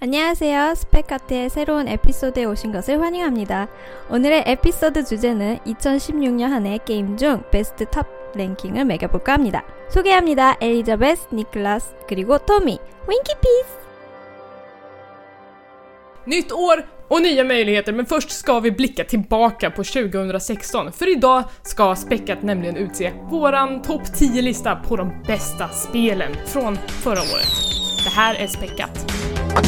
안녕하세요. 스펙카트의 새로운 에피소드에 오신 것을 환영합니다. 오늘의 에피소드 주제는 2016년 한 해 게임 중 베스트 탑 랭킹을 매겨볼까 합니다. 소개합니다. 엘리자베스, 니클라스, 그리고 토미. 윙키피스! Nytt år och nya möjligheter, men först ska vi blicka tillbaka på 2016. För idag ska Späckat nämligen utse våran topp 10-lista på de bästa spelen från förra året. Det här är Späckat. Hej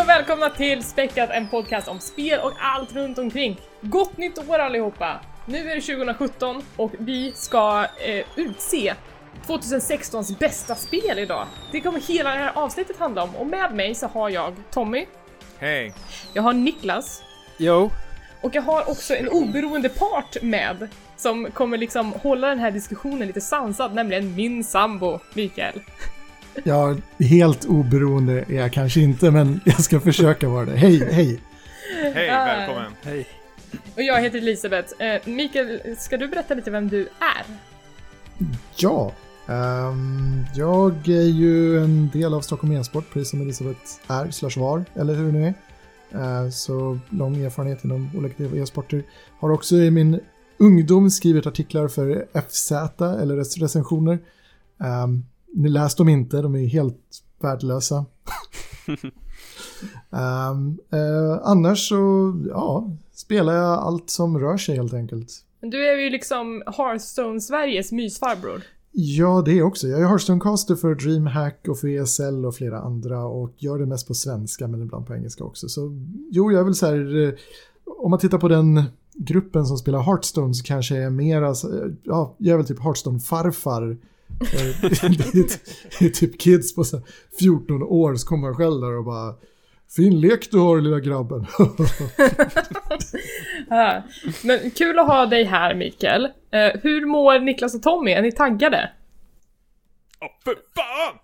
och välkomna till Späckat, en podcast om spel och allt runt omkring. Gott nytt år allihopa! Nu är det 2017 och vi ska eh, utse 2016s bästa spel idag. Det kommer hela det här avsnittet handla om och med mig så har jag Tommy, Hej! jag har Niklas Jo. och jag har också en oberoende part med som kommer liksom hålla den här diskussionen lite sansad, nämligen min sambo Mikael. Ja, helt oberoende är jag kanske inte, men jag ska försöka vara det. Hej, hej! Hej, Ah. välkommen! Hej. Och jag heter Elisabeth. Eh, Mikael, ska du berätta lite vem du är? Ja, ehm, jag är ju en del av Stockholm e-sport, precis som Elisabeth är, slash var, eller hur det nu är. Eh, så lång erfarenhet inom olika typer av e-sporter. Har också i min ungdom skrivit artiklar för FZ, eller rec- recensioner. Ehm, ni läste dem inte, de är helt värdelösa. Ehm, eh, annars så, ja, spelar jag allt som rör sig helt enkelt. Du är ju liksom Hearthstone-Sveriges mysfarbror. Ja, det också. Jag är Hearthstone-caster för DreamHack och för ESL och flera andra och gör det mest på svenska men ibland på engelska också. Så jo, jag är väl så här, eh, om man tittar på den gruppen som spelar Hearthstone så kanske jag är mera, eh, ja, jag är väl typ Hearthstone-farfar. Eh, det, är, typ- det är typ kids på så här 14 år så kommer man själv där och bara Fin lek du har lilla grabben. Ja. Men kul att ha dig här Mikael. Eh, hur mår Niklas och Tommy? Är ni taggade? Åh, för fan!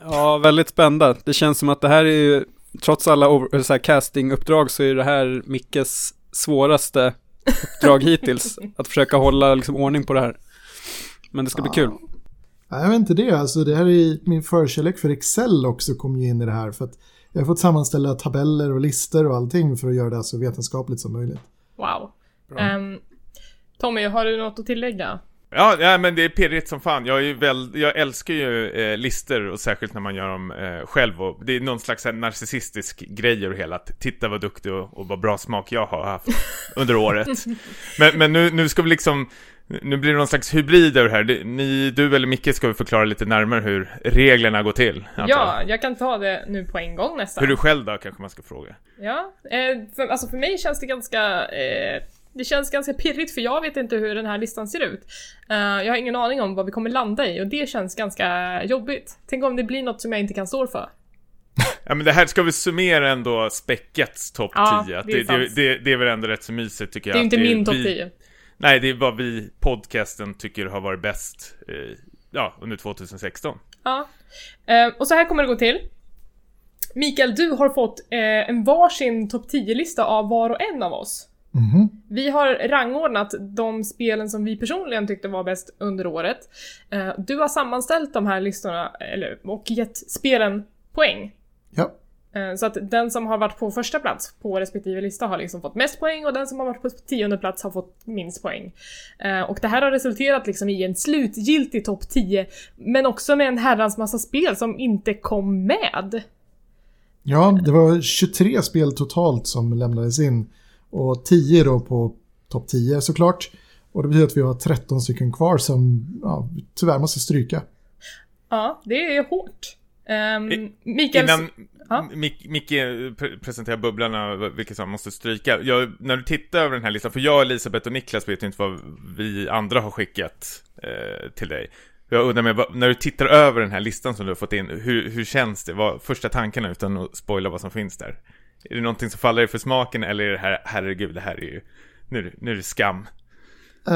Ja, väldigt spända. Det känns som att det här är ju, trots alla over, så här castinguppdrag så är det här Mickes svåraste uppdrag hittills. Att försöka hålla liksom ordning på det här. Men det ska bli kul. Nej, jag vet inte det. Alltså, det här är min förkärlek för Excel också kom ju in i det här. För att jag har fått sammanställa tabeller och listor och allting för att göra det så vetenskapligt som möjligt. Wow. Ehm, Tommy, har du något att tillägga? Ja, ja, men det är pirrigt som fan. Jag, är ju väl, jag älskar ju eh, listor och särskilt när man gör dem eh, själv. Och det är någon slags här, narcissistisk grej och hela att titta vad duktig och, och vad bra smak jag har haft under året. Men, men nu, nu ska vi liksom, nu blir det någon slags hybrid över det här. Ni, du eller Micke ska vi förklara lite närmare hur reglerna går till. antar jag. Ja, jag kan ta det nu på en gång nästan. Hur du själv då, kanske man ska fråga. Ja, eh, för, alltså för mig känns det ganska... Eh, det känns ganska pirrigt för jag vet inte hur den här listan ser ut. Eh, jag har ingen aning om vad vi kommer landa i och det känns ganska jobbigt. Tänk om det blir något som jag inte kan stå för. Ja men det här ska vi summera ändå späckets topp Ja, 10. Att det är det, det, det, är väl ändå rätt så mysigt tycker Det är jag. inte min topp vi- 10. Nej, det är vad vi, podcasten, tycker har varit bäst eh, ja, under 2016. Ja. Eh, och så här kommer det gå till. Mikael, du har fått eh, en varsin topp 10-lista av var och en av oss. Mhm. Vi har rangordnat de spelen som vi personligen tyckte var bäst under året. Eh, du har sammanställt de här listorna eller, och gett spelen poäng. Ja, Så att den som har varit på första plats på respektive lista har liksom fått mest poäng och den som har varit på tionde plats har fått minst poäng. Eh, Och det här har resulterat liksom i en slutgiltig topp 10, men också med en herrans massa spel som inte kom med. ja, det var 23 spel totalt som lämnades in. Och 10 då på topp 10 såklart. Och det betyder att vi har 13 stycken kvar som ja, tyvärr måste stryka. Ja, det är hårt. Um, Mikael... Innan Ja. Mic- Micke eh, presenterar bubblorna, vilket som måste stryka. Jag, när du tittar över den här listan, för jag, Elisabeth och Niklas vet ju inte vad vi andra har skickat eh, till dig. Jag undrar mig, när du tittar över den här listan som du har fått in, hur, hur känns det? Vad första tankarna utan att spoila vad som finns där? Är det någonting som faller dig för smaken eller är det här, herregud, det här är ju, nu, nu är det skam? Eh,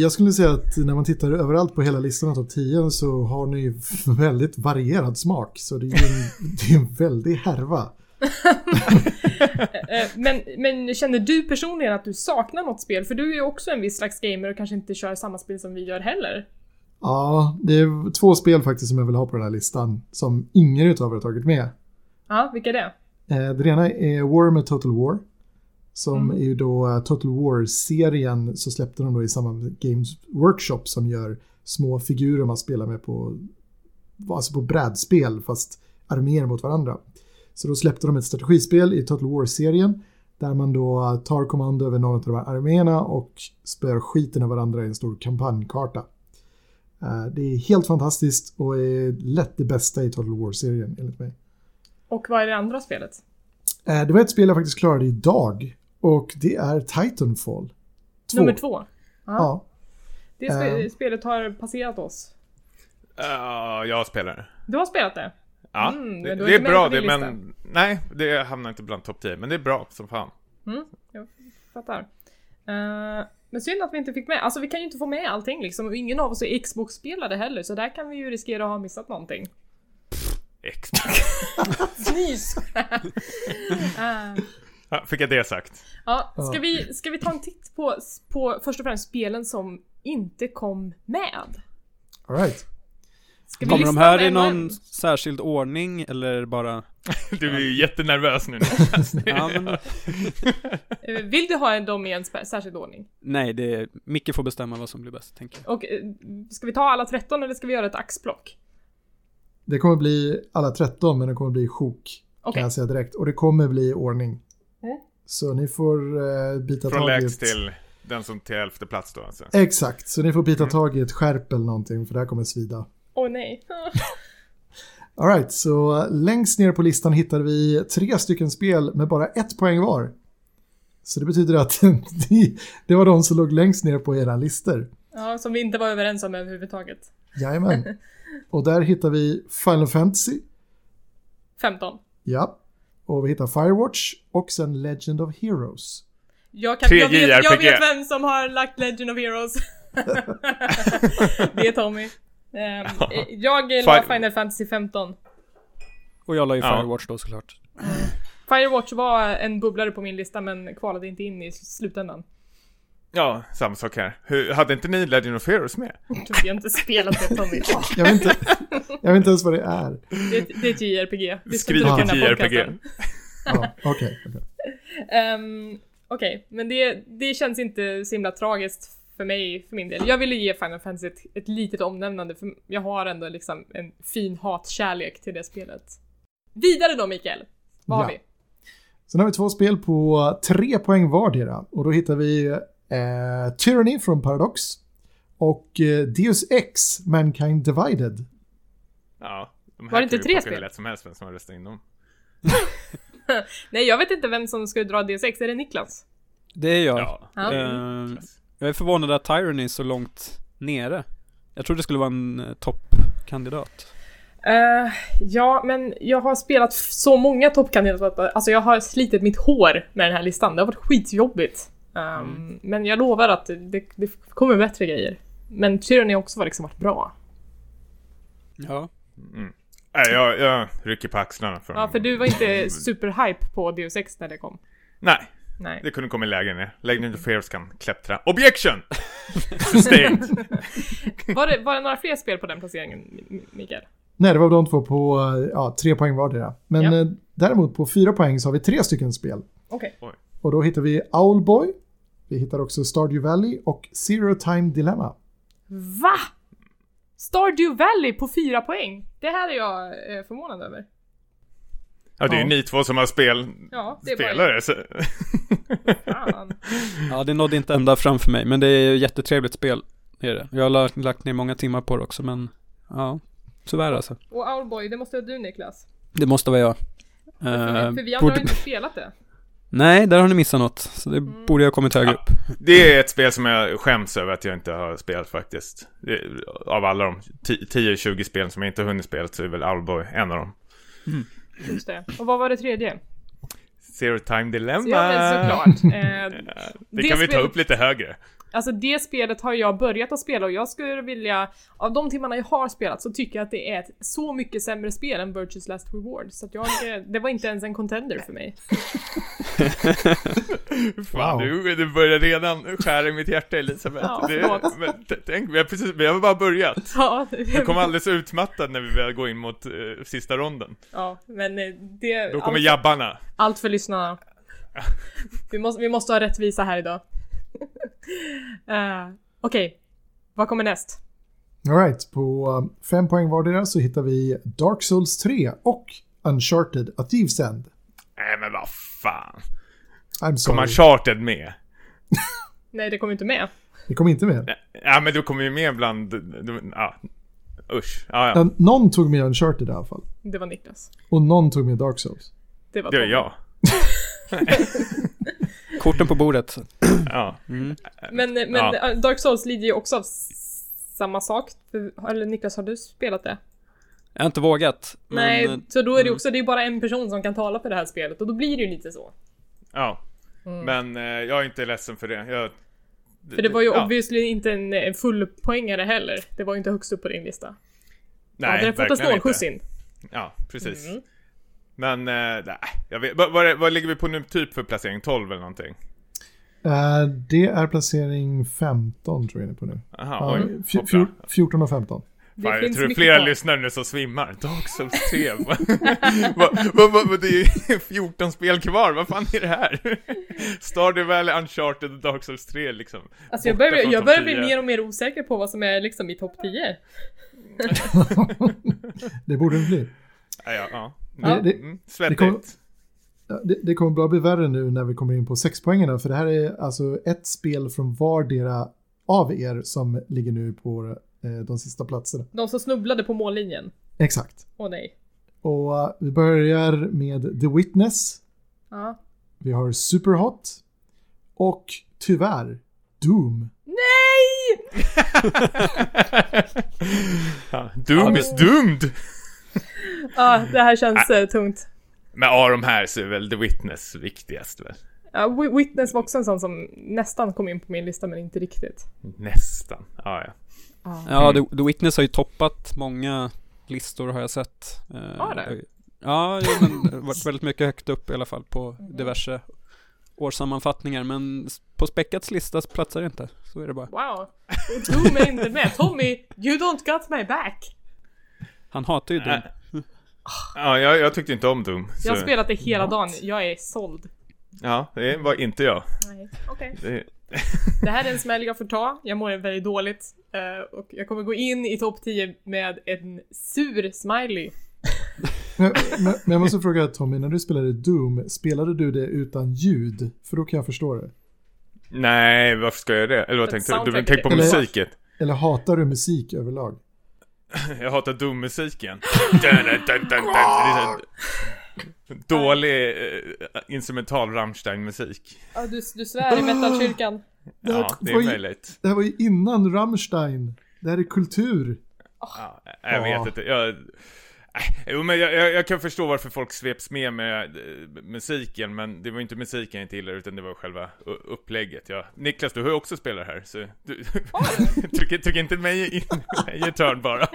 jag skulle säga att när man tittar överallt på hela listan av topp 10 så har ni väldigt varierad smak. Så det är ju en, det är en väldig härva. Eh, men, men känner du personligen att du saknar något spel? För du är ju också en viss slags gamer och kanske inte kör samma spel som vi gör heller. Ja, det är två spel faktiskt som jag vill ha på den här listan som ingen utav er har tagit med. Ja, vilka är det? Eh, Den ena är War med Total War. Som Mm. är ju då eh, Total War-serien så släppte de då i samma Games Workshop som gör små figurer man spelar med på, alltså på brädspel fast arméer mot varandra. Så då släppte de ett strategispel i Total War-serien där man då tar kommando över någon av de här arméerna och spöar skiten av varandra i en stor kampanjkarta. Eh, Det är helt fantastiskt och är lätt det bästa i Total War-serien enligt mig. Och vad är det andra spelet? Eh, Det var ett spel jag faktiskt klarade idag och det är Titanfall. Två. Nummer två. Ja. Ja, Det spe- Eh. spelet har passerat oss. Ja, jag spelar. Du har spelat det? Ja, Mm, det, det är bra det, men nej, det hamnar inte bland topp 10, men det är bra som fan. Mm, jag fattar. Eh, men synd att vi inte fick med, alltså vi kan ju inte få med allting liksom och ingen av oss är Xbox-spelare heller så där kan vi ju riskera att ha missat någonting. Xbox. Fnys! Eh, Ja, fick jag det sagt? ja, ska vi, ska vi ta en titt på, på först och främst spelen som inte kom med? all right. Ska vi Kommer de här i någon en? särskild ordning eller bara... Du är ju jättenervös nu. Ja, men, Eh, Vill du ha dem i en särskild ordning? nej, det är... Micke får bestämma vad som blir bäst, tänker jag. Och eh, ska vi ta alla 13 eller ska vi göra ett axplock? Det kommer bli alla 13 men det kommer bli sjok. Okej. Kan jag säga direkt. Och det kommer bli ordning. Så ni får uh, bita Från tag i lägst ett... till den som till elfte plats då alltså. Exakt, så ni får bita Mm. tag i ett skärp eller någonting för det här kommer svida. Åh nej. Alright, så längst ner på listan hittar vi tre stycken spel med bara ett poäng var. Så det betyder att det- det var de som låg längst ner på era listor. Ja, som vi inte var överens om överhuvudtaget. Jajamän. Och där hittar vi Final Fantasy, 15. ja. Och vi hittar Firewatch och sen Legend of Heroes. Jag, kan, jag, vet, jag vet vem som har lagt Legend of Heroes. det är Tommy. Ehm, jag la Fi- Final Fantasy 15. Och jag la ju Ja. Firewatch då såklart. Firewatch var en bubblare på min lista men kvalade inte in i slutändan. Ja, samma sak här. Hur, hade inte ni Legend of Heroes med? Vi har inte spelat det Tommy. Jag vet inte, jag vet inte ens vad det är. Det, det är ett JRPG. Det ska inte JRPG. Ja, Okej, okej. Ehm, Okej, men det, det känns inte så himla tragiskt för mig, för min del. Jag ville ge Final Fantasy ett, ett litet omnämnande, för jag har ändå liksom en fin hatkärlek till det spelet. Vidare då Mikael, vad har Ja. vi? Sen har vi två spel på tre poäng vardera. Och då hittar vi eh, Tyranny från Paradox och eh, Deus Ex, Mankind Divided. Ja. De Var det inte tre spel? lätt som helst vem som har röstat in dem. Nej, jag vet inte vem som ska dra DS6, är det Niklas? Det är jag. Ja. Ja. det är Eh, Niklas. jag är förvånad att Tyranny är så långt nere. Jag trodde det skulle vara en eh, toppkandidat. Eh, ja, men jag har spelat så många toppkandidater. Alltså jag har slitit mitt hår med den här listan. Det har varit skitjobbigt. Um, Men jag lovar att det, det kommer bättre grejer. Men Tyranny har också liksom varit bra. Ja. Nej, jag, jag rycker på axlarna för Ja, för du var inte superhype på Deus Ex när det kom. Nej, Nej. det kunde komma lägre ner. Legend of Heroes kan klättra. Objection! Sustained. Var det, var det några fler spel på den placeringen, Mikael? Nej, det var de två på ja, tre poäng vardera. Men Ja. eh, däremot på fyra poäng så har vi tre stycken spel. Okej. Och då hittar vi Owlboy, vi hittar också Stardew Valley och Zero Time Dilemma. Va? Stardew Valley på fyra poäng? Det här är jag eh, förvånad över. Ja, det är ju Ja. ni två som har spel... Ja, det är bara- spelare. Så... Fan. ja, det nådde inte ända fram för mig, men det är ju jättetrevligt spel. Är det. Jag har lagt, lagt ner många timmar på det också, men ja, tyvärr alltså. Och Owlboy, det måste vara du Niklas. Det måste vara jag. För, Eh, för vi andra borde- har inte spelat det. Nej, där har ni missat något. Så det Mm. borde jag ha kommit högre upp. Det är ett spel som jag skäms över att jag inte har spelat faktiskt. Det, av alla de 10-20 spel som jag inte har hunnit spela så är väl Owlboy en av dem. Just det. Och vad var det tredje? Zero Time Dilemma. Ja men såklart. Eh, Det kan vi ta upp lite högre. Alltså det spelet har jag börjat att spela och jag skulle vilja, av de timmarna jag har spelat så tycker jag att det är ett så mycket sämre spel än Virtues Last Reward. Så att jag, eh, det var inte ens en contender för mig. Fan, Wow. du, du börjar redan skära i mitt hjärta Elisabeth. Ja, det, men, tänk, vi har, precis, vi har bara börjat. Ja, Jag kommer alldeles utmattad när vi väl går in mot eh, sista ronden. ja men eh, det... Då kommer allt, jabbarna. allt för lyssnarna. Vi måste, vi måste ha rättvisa här idag. Uh, Okej, vad kommer näst? Alright, på um, fem poäng vardera så hittar vi Dark Souls 3 och Uncharted A Thieves End. Nej men vad fan. Kommer Uncharted med? Nej, det kommer inte med. Det kom inte med. Ja men du kommer ju med bland, du, ja. Usch. Ja, ja. Någon tog med Uncharted i alla fall. Det var Niklas. Och någon tog med Dark Souls. Det var Det är Tommy. jag. Korten på bordet. Ja. Men, men Ja. eh, Dark Souls lider ju också av samma sak. Eller Niklas, har du spelat det? Jag har inte vågat. Men, Nej, eh, så då är det också, det är bara en person som kan tala för det här spelet och då blir det ju lite så. Ja. Men eh, jag är inte ledsen för det. Jag, För det var ju ja. obviously inte en, en full poängare heller. Det var ju inte högst upp på din lista. Nej, hade det fått en verkligen snålskjuts inte. in. Ja, precis. Mm. Men, eh, nej, jag vet, vad, vad, vad ligger vi på nu typ för placering? 12 eller någonting? Eh, det är placering 15 tror jag ni är på nu. Jaha, Ja, oj. fj- hoppla. fj- 14 och 15. Det Fan, jag finns tror det är flera kvar. lyssnare nu som svimmar. Dark Souls 3. vad, vad, vad, vad, det är 14 spel kvar, vad fan är det här? Stardew Valley, Uncharted och Dark Souls 3 liksom. Alltså jag börjar, jag börjar bli 10. mer och mer osäker på vad som är liksom i topp 10. det borde det bli. Ja, ja, ja. Det- det- Mm, det svettigt. kommer- Ja, Det, det kommer bara bli värre nu när vi kommer in på sexpoängarna för det här är alltså ett spel från vardera av er som ligger nu på eh, de sista platserna. De som snubblade på mållinjen. Exakt. Åh nej. Och eh, vi börjar med The Witness. Ja. Vi har Superhot. Och tyvärr Doom. Nej! ja, Doom is doomed! Ja, det här känns eh, tungt. Men av de här så är väl The Witness viktigast väl? Ja, Wi- Witness var också en sån som nästan kom in på min lista men inte riktigt. Nästan. Ja, ja. Ja, The, The Witness har ju toppat många listor har jag sett. Eh, Har det? Ja, jo, men varit väldigt mycket högt upp i alla fall på diverse årssammanfattningar. Men på Späckats lista platsar det inte. Så är det bara. Wow. Och Doom är inte med. Tommy, you don't got my back. Han hatar ju Doom. Ja, jag, jag tyckte inte om Doom. Jag har så- spelat det hela dagen. Jag är såld. Ja, det var inte jag. Nej, okej. Det, Det här är en smäll jag får ta. Jag mår väldigt dåligt. Eh, och jag kommer gå in i topp 10 med en sur smiley. Men, men, men jag måste fråga Tommy, när du spelade Doom, spelade du det utan ljud? För då kan jag förstå det. nej, varför ska jag det? Eller vad tänkte du? Du tänkte på Eller- musiken? Eller hatar du musik överlag? Jag hatar så- Dålig eh, instrumental Rammstein-musik. Ja, du, du svär i metalkyrkan. Ja, det är möjligt. Det här var ju innan Rammstein. Det här är kultur. Ja, jag vet inte. Jag, jo, men jag, jag, jag kan förstå varför folk sveps med med eh, musiken, men det var ju inte musiken jag gillade, utan det var själva upplägget. Ja. Niklas, du har ju också spelat här, så du, tryck, tryck inte mig in i ett hörn bara.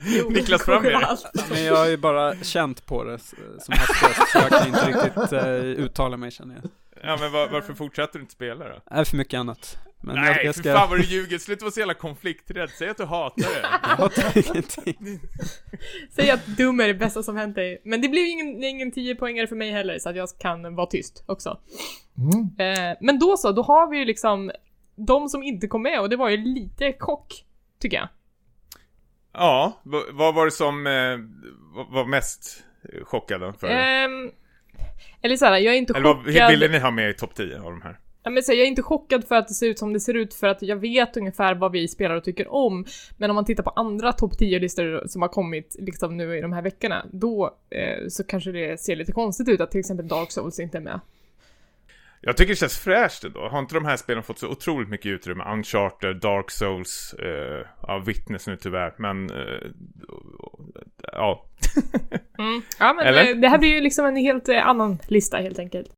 Jo, Niklas, fram med. Men jag har ju bara känt på det som hastigast. Så jag kan inte riktigt eh, uttala mig känner jag. Ja, men var, varför fortsätter du inte spela då? Det är för mycket annat. Men Nej, jag, jag för ska... fan vad du ljuger, sluta vara så jävla konflikträdd, säg att du hatar det. Jag hatar ingenting. Säg att Doom är det bästa som hänt dig. Men det blir ju ingen, ingen 10 poängare för mig heller, så att jag kan vara tyst också. Mm. Eh, men då så, då har vi ju liksom de som inte kom med och det var ju lite chock, tycker jag. Ja, vad, vad var det som eh, var- mest chockad då för? Ehm, eller såhär, jag är inte Eller vad chockad. ville ni ha med i topp 10 av de här? Ja, men så jag är inte chockad för att det ser ut som det ser ut för att jag vet ungefär vad vi spelar och tycker om. Men om man tittar på andra topp 10-listor som har kommit liksom nu i de här veckorna, då eh, så kanske det ser lite konstigt ut att till exempel Dark Souls inte är med. Jag tycker det känns fräscht ändå. Har inte de här spelen fått så otroligt mycket utrymme? Uncharted, Dark Souls, eh, ja, Witness nu tyvärr, men... Eh, ja. Mm. Ja men Eller? eh, det här blir ju liksom en helt eh, annan lista helt enkelt.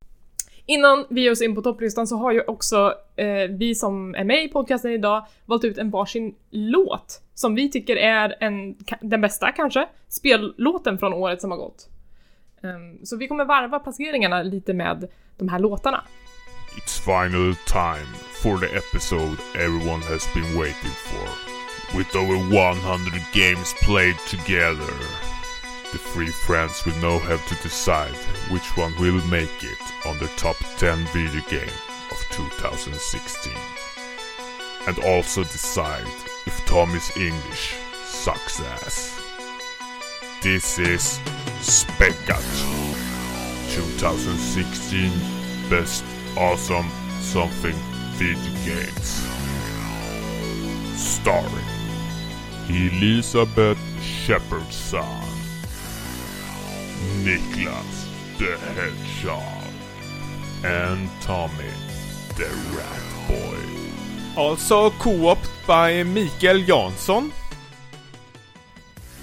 Innan vi ger oss in på topplistan så har ju också eh, vi som är med i podcasten idag valt ut en varsin låt som vi tycker är en, den bästa kanske, spellåten från året som har gått. Um, så vi kommer varva placeringarna lite med de här låtarna. It's final time for the episode everyone has been waiting for. With over 100 games played together, the three friends will now have to decide which one will make it on the top 10 video game of 2016. And also decide if Tommy's English sucks ass. This is Speckat 2016 Best Awesome Something Video Games. Starring Elizabeth Shepardson, Niklas the Hedgehog, and Tommy the Rat Boy. Also co-op by Mikael Jansson.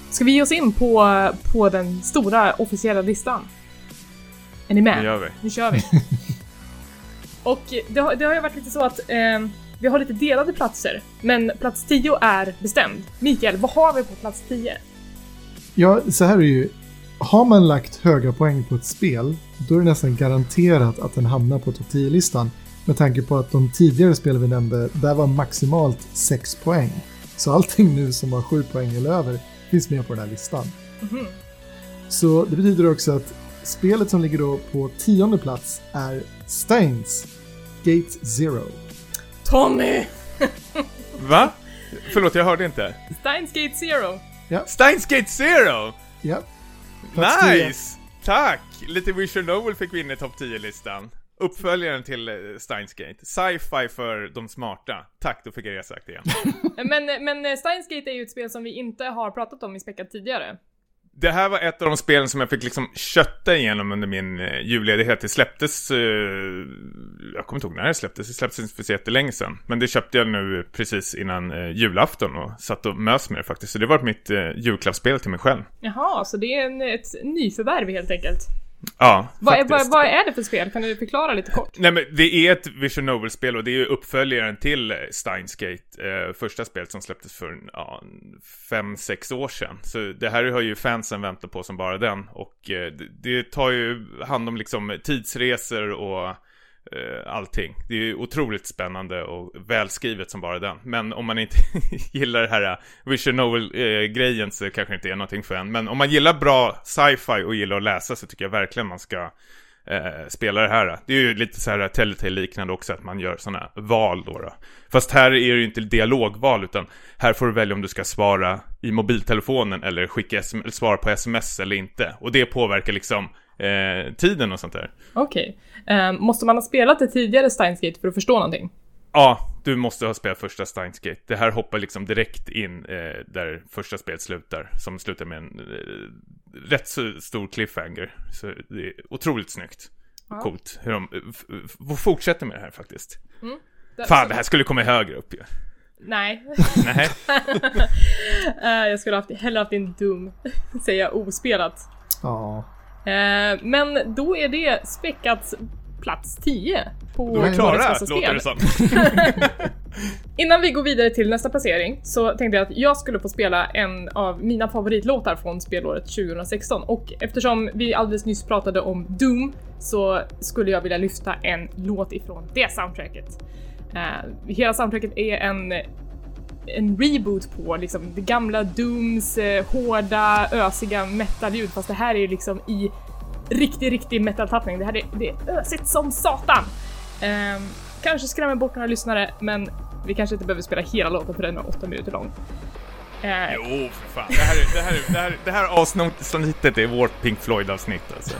Ska vi ge oss in på, på den stora officiella listan? Är ni med? Det gör vi. Nu kör vi. Och det har, det har ju varit lite så att eh, vi har lite delade platser, men plats 10 är bestämd. Mikael, vad har vi på plats 10? Ja, så här är ju. Har man lagt höga poäng på ett spel, då är det nästan garanterat att den hamnar på topp 10-listan. Med tanke på att de tidigare spel vi nämnde, där var maximalt 6 poäng. Så allting nu som har 7 poäng eller över finns med på den här listan. Så det betyder också att spelet som ligger då på tionde plats är Steins Gate Zero. Tommy! Va? Förlåt, jag hörde inte. Steins Gate Zero. Steins Gate Zero! Ja. Nice! Tack! Lite Visual Novel fick vi in i topp 10-listan. Uppföljaren till eh, Steins Gate. Sci-fi för de smarta. Tack, då fick jag det sagt igen. Men, men Steins Gate är ju ett spel som vi inte har pratat om i Späckat tidigare. Det här var ett av de spelen som jag fick liksom kötta igenom under min eh, julledighet. Det släpptes, eh, jag kommer inte ihåg när det släpptes, det släpptes inte för så jättelänge sedan. Men det köpte jag nu precis innan eh, julafton och satt och mös med det faktiskt. Så det var mitt eh, julklappsspel till mig själv. Jaha, så det är en, ett nyförvärv helt enkelt. Ja, Vad är, vad, vad är det för spel? Kan du förklara lite kort? Nej men det är ett Vision Novel-spel och det är ju uppföljaren till Steins Gate. Eh, första spelet som släpptes för ja, fem, sex år sedan. Så det här har ju fansen väntat på som bara den. Och eh, det, det tar ju hand om liksom tidsresor och eh, allting. Det är ju otroligt spännande och välskrivet som bara den. Men om man inte gillar det här eh, Vision Novel-grejen eh, så kanske det inte är någonting för en. Men om man gillar bra sci-fi och gillar att läsa så tycker jag verkligen man ska eh, spela det här. Det är ju lite så här Telltale-liknande också att man gör sådana val då, då. Fast här är det ju inte dialogval utan här får du välja om du ska svara i mobiltelefonen eller skicka SM- eller svara på sms eller inte. Och det påverkar liksom eh, tiden och sånt där. Okej. Eh, måste man ha spelat det tidigare Steins Gate för att förstå någonting? Ja, du måste ha spelat första Steins Gate. Det här hoppar liksom direkt in eh, där första spelet slutar. Som slutar med en eh, rätt så stor cliffhanger. Så det är otroligt snyggt. Ja. Coolt hur de f- f- fortsätter med det här faktiskt. Där- Fan, det här skulle komma högre upp ju. Nej. Nej. Eh, jag skulle haft, hellre haft en dum, säga ospelat. Ja. Eh, men då är det späckat plats 10 på Då är vi klara, årets bästa låter det spel. som. Innan vi går vidare till nästa placering så tänkte jag att jag skulle få spela en av mina favoritlåtar från spelåret 2016 och eftersom vi alldeles nyss pratade om Doom så skulle jag vilja lyfta en låt ifrån det soundtracket. Eh, hela soundtracket är en en reboot på liksom det gamla Dooms eh, hårda, ösiga metalljud fast det här är liksom i riktig, riktig metal-tappning. Det här är, det är ösigt som satan! Ehm, kanske skrämmer bort några lyssnare, men vi kanske inte behöver spela hela låten för den är åtta minuter lång. Eh, Jo, för fan. Det här, är- det här, är- det här, det här avsnittet är vårt Pink Floyd-avsnitt alltså.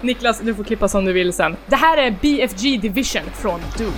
Niklas, du får klippa som du vill sen. Det här är BFG Division från Doom.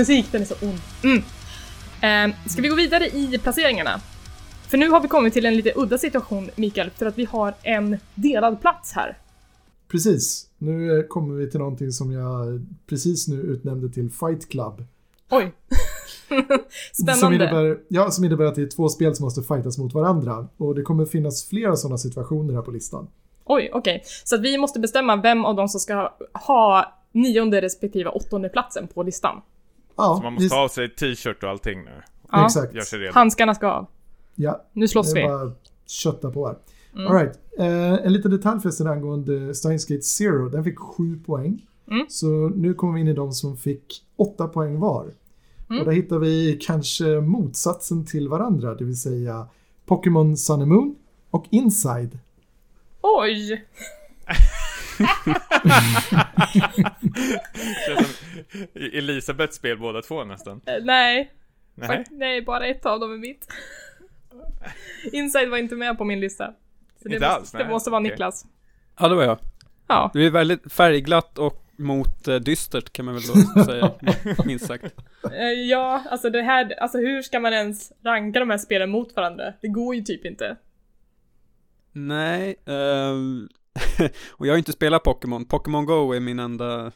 Musik, den är så ond. Mm. Eh, ska vi gå vidare i placeringarna? För nu har vi kommit till en lite udda situation, Mikael, för att vi har en delad plats här. Precis. Nu eh, kommer vi till någonting som jag precis nu utnämnde till Fight Club. Oj. Som Spännande. innebär, ja, som innebär att det är två spel som måste fightas mot varandra. Och det kommer finnas flera sådana situationer här på listan. Oj, okej. Så att vi måste bestämma vem av dem som ska ha, ha nionde respektive åttonde platsen på listan. Ja, Så man måste visst. ha av sig t-shirt och allting nu. Ja. Exakt. Gör sig redo. Handskarna ska av. Ja, Nu slåss det vi. är bara kötta på här. Mm. All right. eh, en liten detalj förresten angående Steins Gate Zero. Den fick 7 poäng. Mm. Så nu kommer vi in i de som fick 8 poäng var. Mm. Och där hittar vi kanske motsatsen till varandra, det vill säga Pokémon Sun and Moon och Inside. Oj! Som Elisabeths spel båda två nästan. Eh, nej. Nej. Nej, bara ett av dem är mitt. Inside var inte med på min lista. Så det Inte måste, alls? det Nej, måste vara okej. Niklas. Ja, det var jag. Ja. Det är väldigt färgglatt och mot eh, dystert kan man väl då säga, minst sagt. Eh, ja, alltså det här, alltså hur ska man ens ranka de här spelen mot varandra? Det går ju typ inte. Nej, ehm, och jag har inte spelat Pokémon. Pokémon Go är min enda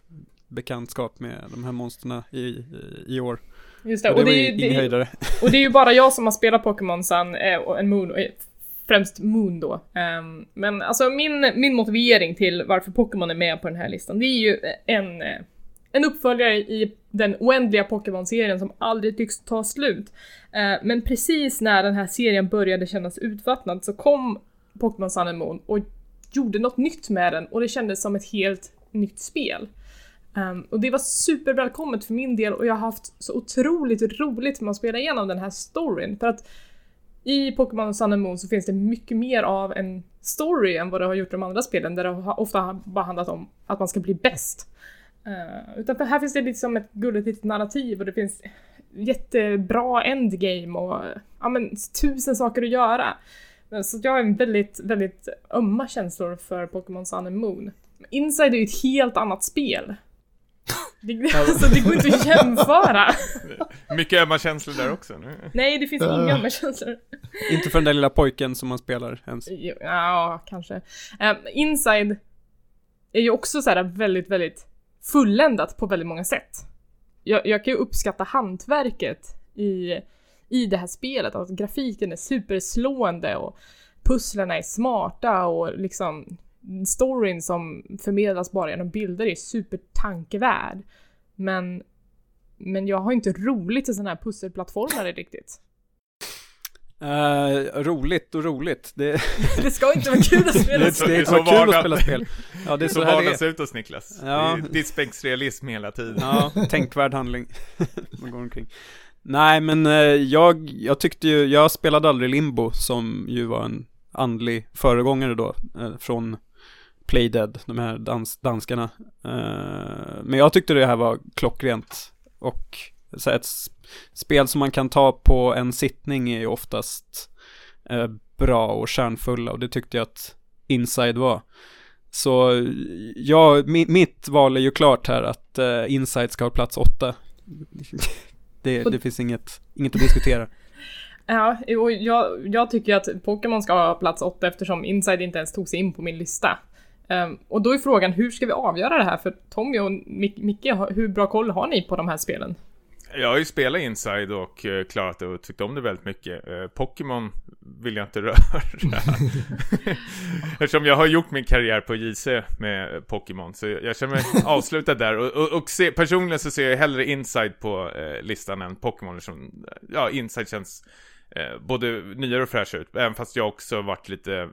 bekantskap med de här monsterna i, i, i år. Just det, Och det, och det, är ju det, och det är ju bara jag som har spelat Pokémon Sun eh, och en Moon, eh, främst Moon då. Ehm, men alltså min, min motivering till varför Pokémon är med på den här listan, det är ju en, eh, en uppföljare i den oändliga Pokémon-serien som aldrig tycks ta slut. Eh, men precis när den här serien började kännas utvattnad så kom Pokémon Sun and Moon och gjorde något nytt med den och det kändes som ett helt nytt spel. Um, och det var supervälkommet för min del och jag har haft så otroligt roligt med att spela igenom den här storyn. För att i Pokémon Sun and Moon så finns det mycket mer av en story än vad det har gjort i de andra spelen där det ofta bara handlat om att man ska bli bäst. Uh, utan för här finns det liksom ett gulligt litet narrativ och det finns jättebra endgame och ja men tusen saker att göra. Så jag har en väldigt, väldigt ömma känslor för Pokémon Sun and Moon. Inside är ju ett helt annat spel. Det, alltså, det går inte att jämföra. Mycket ömma känslor där också nu. Nej, det finns inga ömma känslor. Inte för den där lilla pojken som man spelar ens. Jo, Ja, kanske. Um, Inside är ju också så här väldigt, väldigt fulländat på väldigt många sätt. Jag, jag kan ju uppskatta hantverket i, i det här spelet, att grafiken är superslående och pusslerna är smarta och liksom storyn som förmedlas bara genom bilder är supertankevärd. Men, men jag har inte roligt i sådana här pusselplattformar riktigt. Eh, roligt och roligt. Det, Det ska inte vara kul att spela Det är spel. så- det är så så kul att spela spel. Ja, det är Så så här det är. ut hos Niklas. Ja. Det är dispexrealism hela tiden. Ja, tänkvärd handling. Man går omkring. Nej, men eh, jag, jag tyckte ju, jag spelade aldrig Limbo som ju var en andlig föregångare då eh, från Playdead, de här dans, danskarna. Eh, men jag tyckte det här var klockrent och så här, ett spel som man kan ta på en sittning är ju oftast bra och kärnfulla och det tyckte jag att Inside var. Så ja, mitt val är ju klart här att Inside ska ha plats åtta. Det, det finns inget, inget att diskutera. Ja, och jag, jag tycker att Pokémon ska ha plats 8 eftersom Inside inte ens tog sig in på min lista. Ehm, och då är frågan, hur ska vi avgöra det här? För Tommy och Mic- Micke, hur bra koll har ni på de här spelen? Jag har ju spelat Inside och eh, klarat det och tyckt om det väldigt mycket. Eh, Pokémon vill jag inte röra. Eftersom jag har gjort min karriär på JC med Pokémon. Så jag känner mig avslutad där. Och, och, och se, personligen så ser jag hellre Inside på eh, listan än Pokémon. Eftersom, ja, Inside känns eh, både nyare och fräschare ut. Även fast jag också varit lite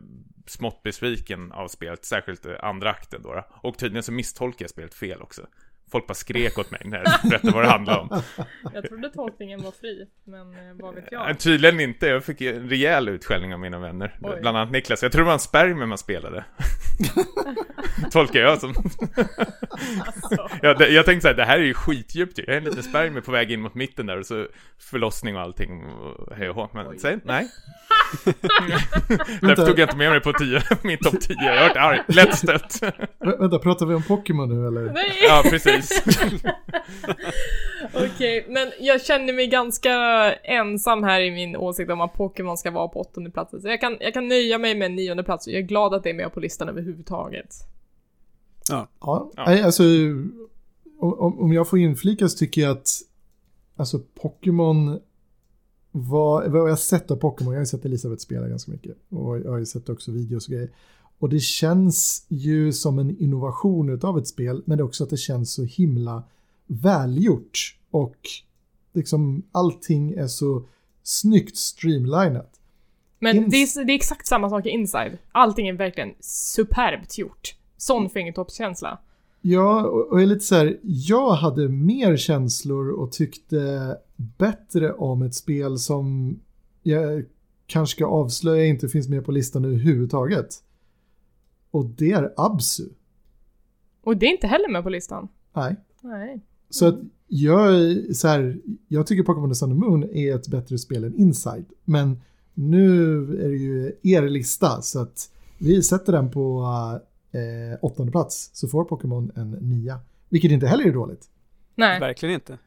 smått besviken av spelet. Särskilt eh, andra akten då. Och tydligen så misstolkar jag spelet fel också. Folk bara skrek åt mig när jag berättade vad det handlade om. Jag trodde tolkningen var fri, men eh, vad vet Ja, jag? tydligen inte, jag fick en rejäl utskällning av mina vänner. Oj. Bland annat Niklas, jag tror det var en spermier man spelade. Tolkar jag som. Alltså. ja, det, jag tänkte såhär, det här är ju skitdjupt ju. Jag är en liten spermier på väg in mot mitten där och så förlossning och allting och hej och hå. Men sen, nej. Därför tog jag inte med mig på 10, min topp 10. Jag har varit arg, lätt stött. Vä- vänta, pratar vi om Pokémon nu eller? Nej! ja, precis. Okej, men jag känner mig ganska ensam här i min åsikt om att Pokémon ska vara på åttonde platsen. Så jag kan, jag kan nöja mig med en nionde plats och jag är glad att det är med på listan överhuvudtaget. Ja, Ja. Nej, alltså om, om jag får inflika så tycker jag att alltså Pokémon vad, vad jag har sett av Pokémon, jag har ju sett Elisabeth spela ganska mycket och jag har ju sett också videos och grejer. Och det känns ju som en innovation av ett spel, men det är också att det känns så himla välgjort och liksom allting är så snyggt streamlinat. Men Ins- det, är, det är exakt samma sak i Inside. Allting är verkligen superbt gjort. Sån fingertoppskänsla. Ja, och är lite så här, jag hade mer känslor och tyckte bättre om ett spel som jag kanske ska avslöja inte finns med på listan överhuvudtaget. Och det är Absu. Och det är inte heller med på listan. Nej. Nej. Så att jag, så här, jag tycker Pokémon Sun and Moon är ett bättre spel än Inside. Men nu är det ju er lista så att vi sätter den på eh, åttonde plats så får Pokémon en nia. Vilket inte heller är dåligt. Nej. Verkligen inte.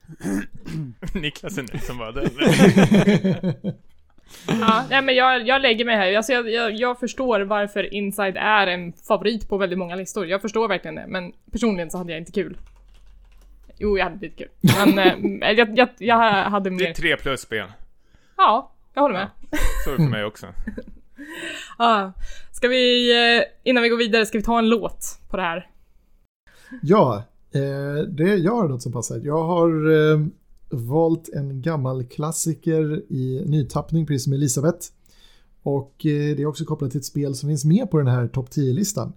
Niklas är nöjd som var den. Ja, nej men jag, jag lägger mig här. Alltså jag, jag, jag förstår varför Inside är en favorit på väldigt många listor. Jag förstår verkligen det, men personligen så hade jag inte kul. Jo, jag hade lite kul. Men eh, jag, jag, jag hade Det är mer... tre plus spel. Ja, jag håller med. Så är det för mig också. ah, Ska vi, eh, innan vi går vidare, ska vi ta en låt på det här? Ja, eh, det, jag har något som passar. Jag har eh, valt en gammal klassiker i nytappning, precis som Elisabeth. Och eh, det är också kopplat till ett spel som finns med på den här topp 10-listan.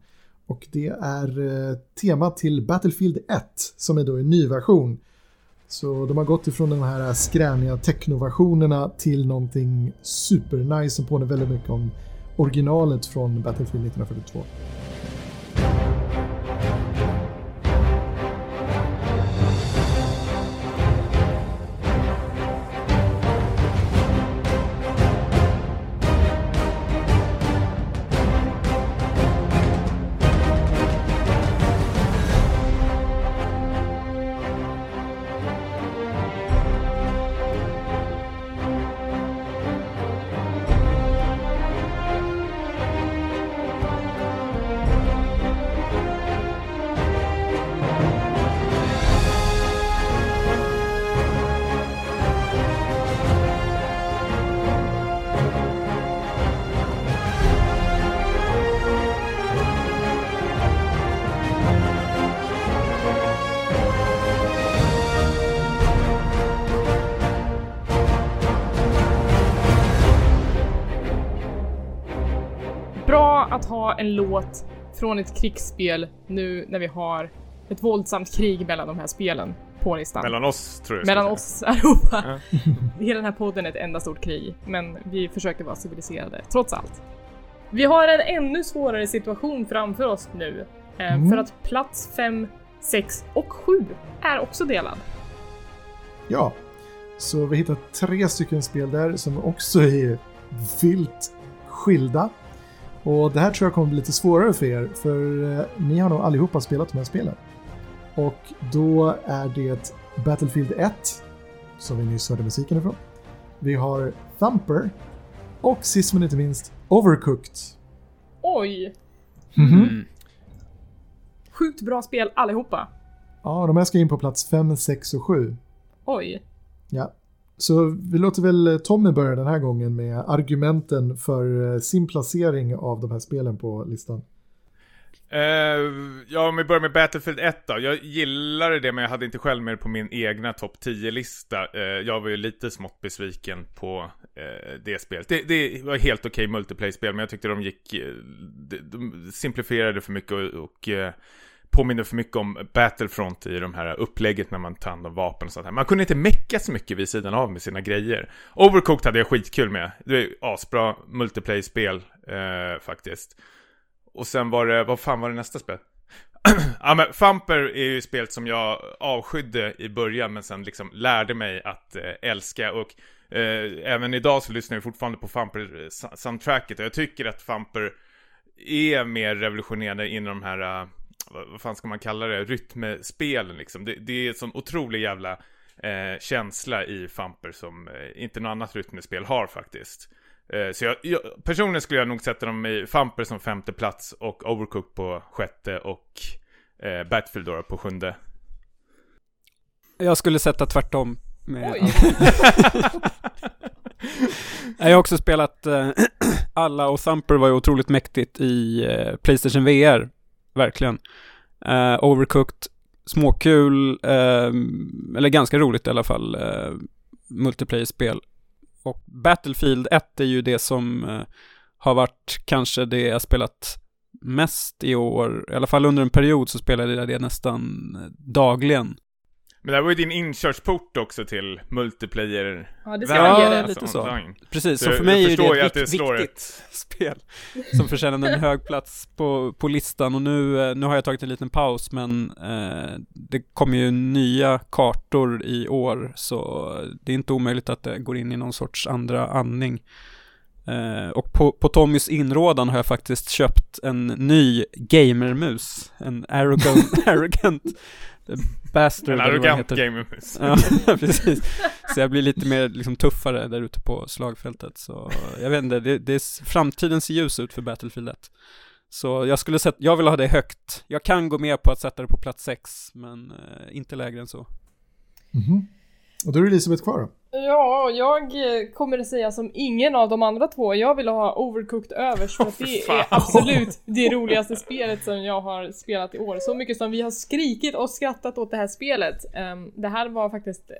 Och det är eh, temat till Battlefield 1, som är då en ny version. Så de har gått ifrån de här skräniga technoversionerna till någonting supernice som påminner väldigt mycket om originalet från Battlefield 1942. En låt från ett krigsspel nu när vi har ett våldsamt krig mellan de här spelen på listan. Mellan oss, tror jag. Mellan oss allihopa. Hela den här podden är ett enda stort krig, men vi försöker vara civiliserade, trots allt. Vi har en ännu svårare situation framför oss nu, eh, Mm. för att plats 5, 6 och 7 är också delad. Ja, så vi hittar tre stycken spel där som också är vilt skilda. Och det här tror jag kommer bli lite svårare för er, för eh, ni har nog allihopa spelat de här spelen. Och då är det Battlefield 1, som vi nyss hörde musiken ifrån. Vi har Thumper och sist men inte minst Overcooked. Oj! Mhm. Mm. Sjukt bra spel allihopa. Ja, de här ska in på plats 5, 6 och 7. Oj. Ja, så vi låter väl eh, Tommy börja den här gången med argumenten för eh, sin placering av de här spelen på listan. Uh, ja, om vi börjar med Battlefield 1 då. Jag gillade det, men jag hade inte själv med det på min egna topp 10-lista. Uh, jag var ju lite smått besviken på uh, det spelet. Det, det var helt okej multiplayer-spel, men jag tyckte de gick... De, de simplifierade för mycket och, och påminner för mycket om Battlefront i de här upplägget när man tar hand om vapen och sånt här. Man kunde inte mecka så mycket vid sidan av med sina grejer. Overcooked hade jag skitkul med. Det är asbra multiplayer-spel eh, faktiskt. Och sen var det, vad fan var det nästa spel? ja men Fumper är ju spelet som jag avskydde i början men sen liksom lärde mig att eh, älska och eh, även idag så lyssnar jag fortfarande på Fumper-soundtracket eh, och jag tycker att Fumper är mer revolutionerande inom de här, uh, vad, fan ska man kalla det, rytmspelen liksom. Det, det är en sån otrolig jävla eh, känsla i Famper som eh, inte något annat rytmespel har faktiskt. Eh, så jag, jag, personligen skulle jag nog sätta dem i Famper som femte plats och Overcooked på sjätte och eh, Battlefield då på sjunde. Jag skulle sätta tvärtom. Med Oj. jag har också spelat eh, alla och Thumper var ju otroligt mäktigt i eh, Playstation VR. Verkligen. Eh, overcooked, småkul, eh, eller ganska roligt i alla fall, eh, multiplayer-spel. Och Battlefield 1 är ju det som eh, har varit kanske det jag spelat mest i år. I alla fall under en period så spelade jag det nästan eh, dagligen. Men det här var ju din inkörsport också till multiplayer Ja, det ska man det. lite alltså, så. online. Precis, Så så för mig är det ett slår viktigt spel som förtjänar en hög plats på, på listan och nu, eh, nu har jag tagit en liten paus men eh, det kommer ju nya kartor i år så det är inte omöjligt att det går in i någon sorts andra andning. Eh, och på, på Tommys inrådan har jag faktiskt köpt en ny gamermus, en arrogant, arrogant bastard En eller vad det arrogant gamermus. Ja, precis. Så jag blir lite mer liksom, tuffare där ute på slagfältet. Så jag vet inte, det, det är, framtiden ser ljus ut för Battlefield 1. Så jag skulle sätta, jag vill ha det högt. Jag kan gå med på att sätta det på plats 6, men eh, inte lägre än så. Mhm. Och då är det Elisabeth kvar då. Ja, jag eh, kommer att säga som ingen av de andra två. Jag vill ha Overcooked överst för att det är absolut det roligaste spelet som jag har spelat i år. Så mycket som vi har skrikit och skrattat åt det här spelet. Ehm, det här var faktiskt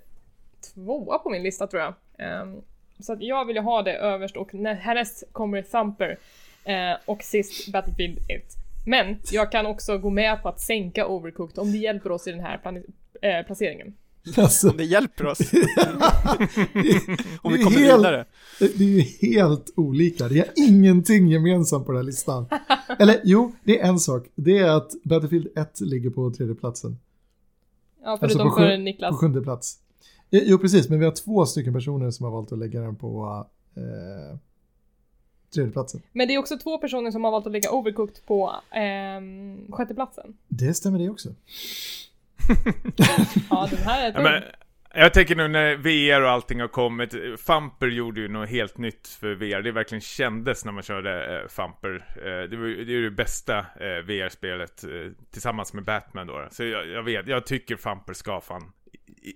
tvåa på min lista tror jag. Ehm, så att jag vill ju ha det överst och nä- härnäst kommer Thumper eh, och sist Battlefield 1. Men jag kan också gå med på att sänka Overcooked om det hjälper oss i den här eh, placeringen. Alltså, Det hjälper oss. Om vi det är kommer helt- vidare. Det är ju helt olika. Det är ingenting gemensamt på den här listan. Eller jo, det är en sak. Det är att Battlefield 1 ligger på tredje platsen. Ja, förutom Alltså på för Niklas. På sjunde plats. Eh, Jo, precis. Men vi har två stycken personer som har valt att lägga den på eh, tredje platsen. Men det är också två personer som har valt att lägga Overcooked på ehm, sjätteplatsen. Det stämmer det också. Ja, den här är Ja, tung. men, jag tänker nu när VR och allting har kommit, Famper gjorde ju något helt nytt för VR. Det verkligen kändes när man körde eh, Famper. Eh, det, var, ju- det är ju det bästa eh, VR-spelet eh, tillsammans med Batman då. Så jag, jag vet, jag tycker Famper ska fan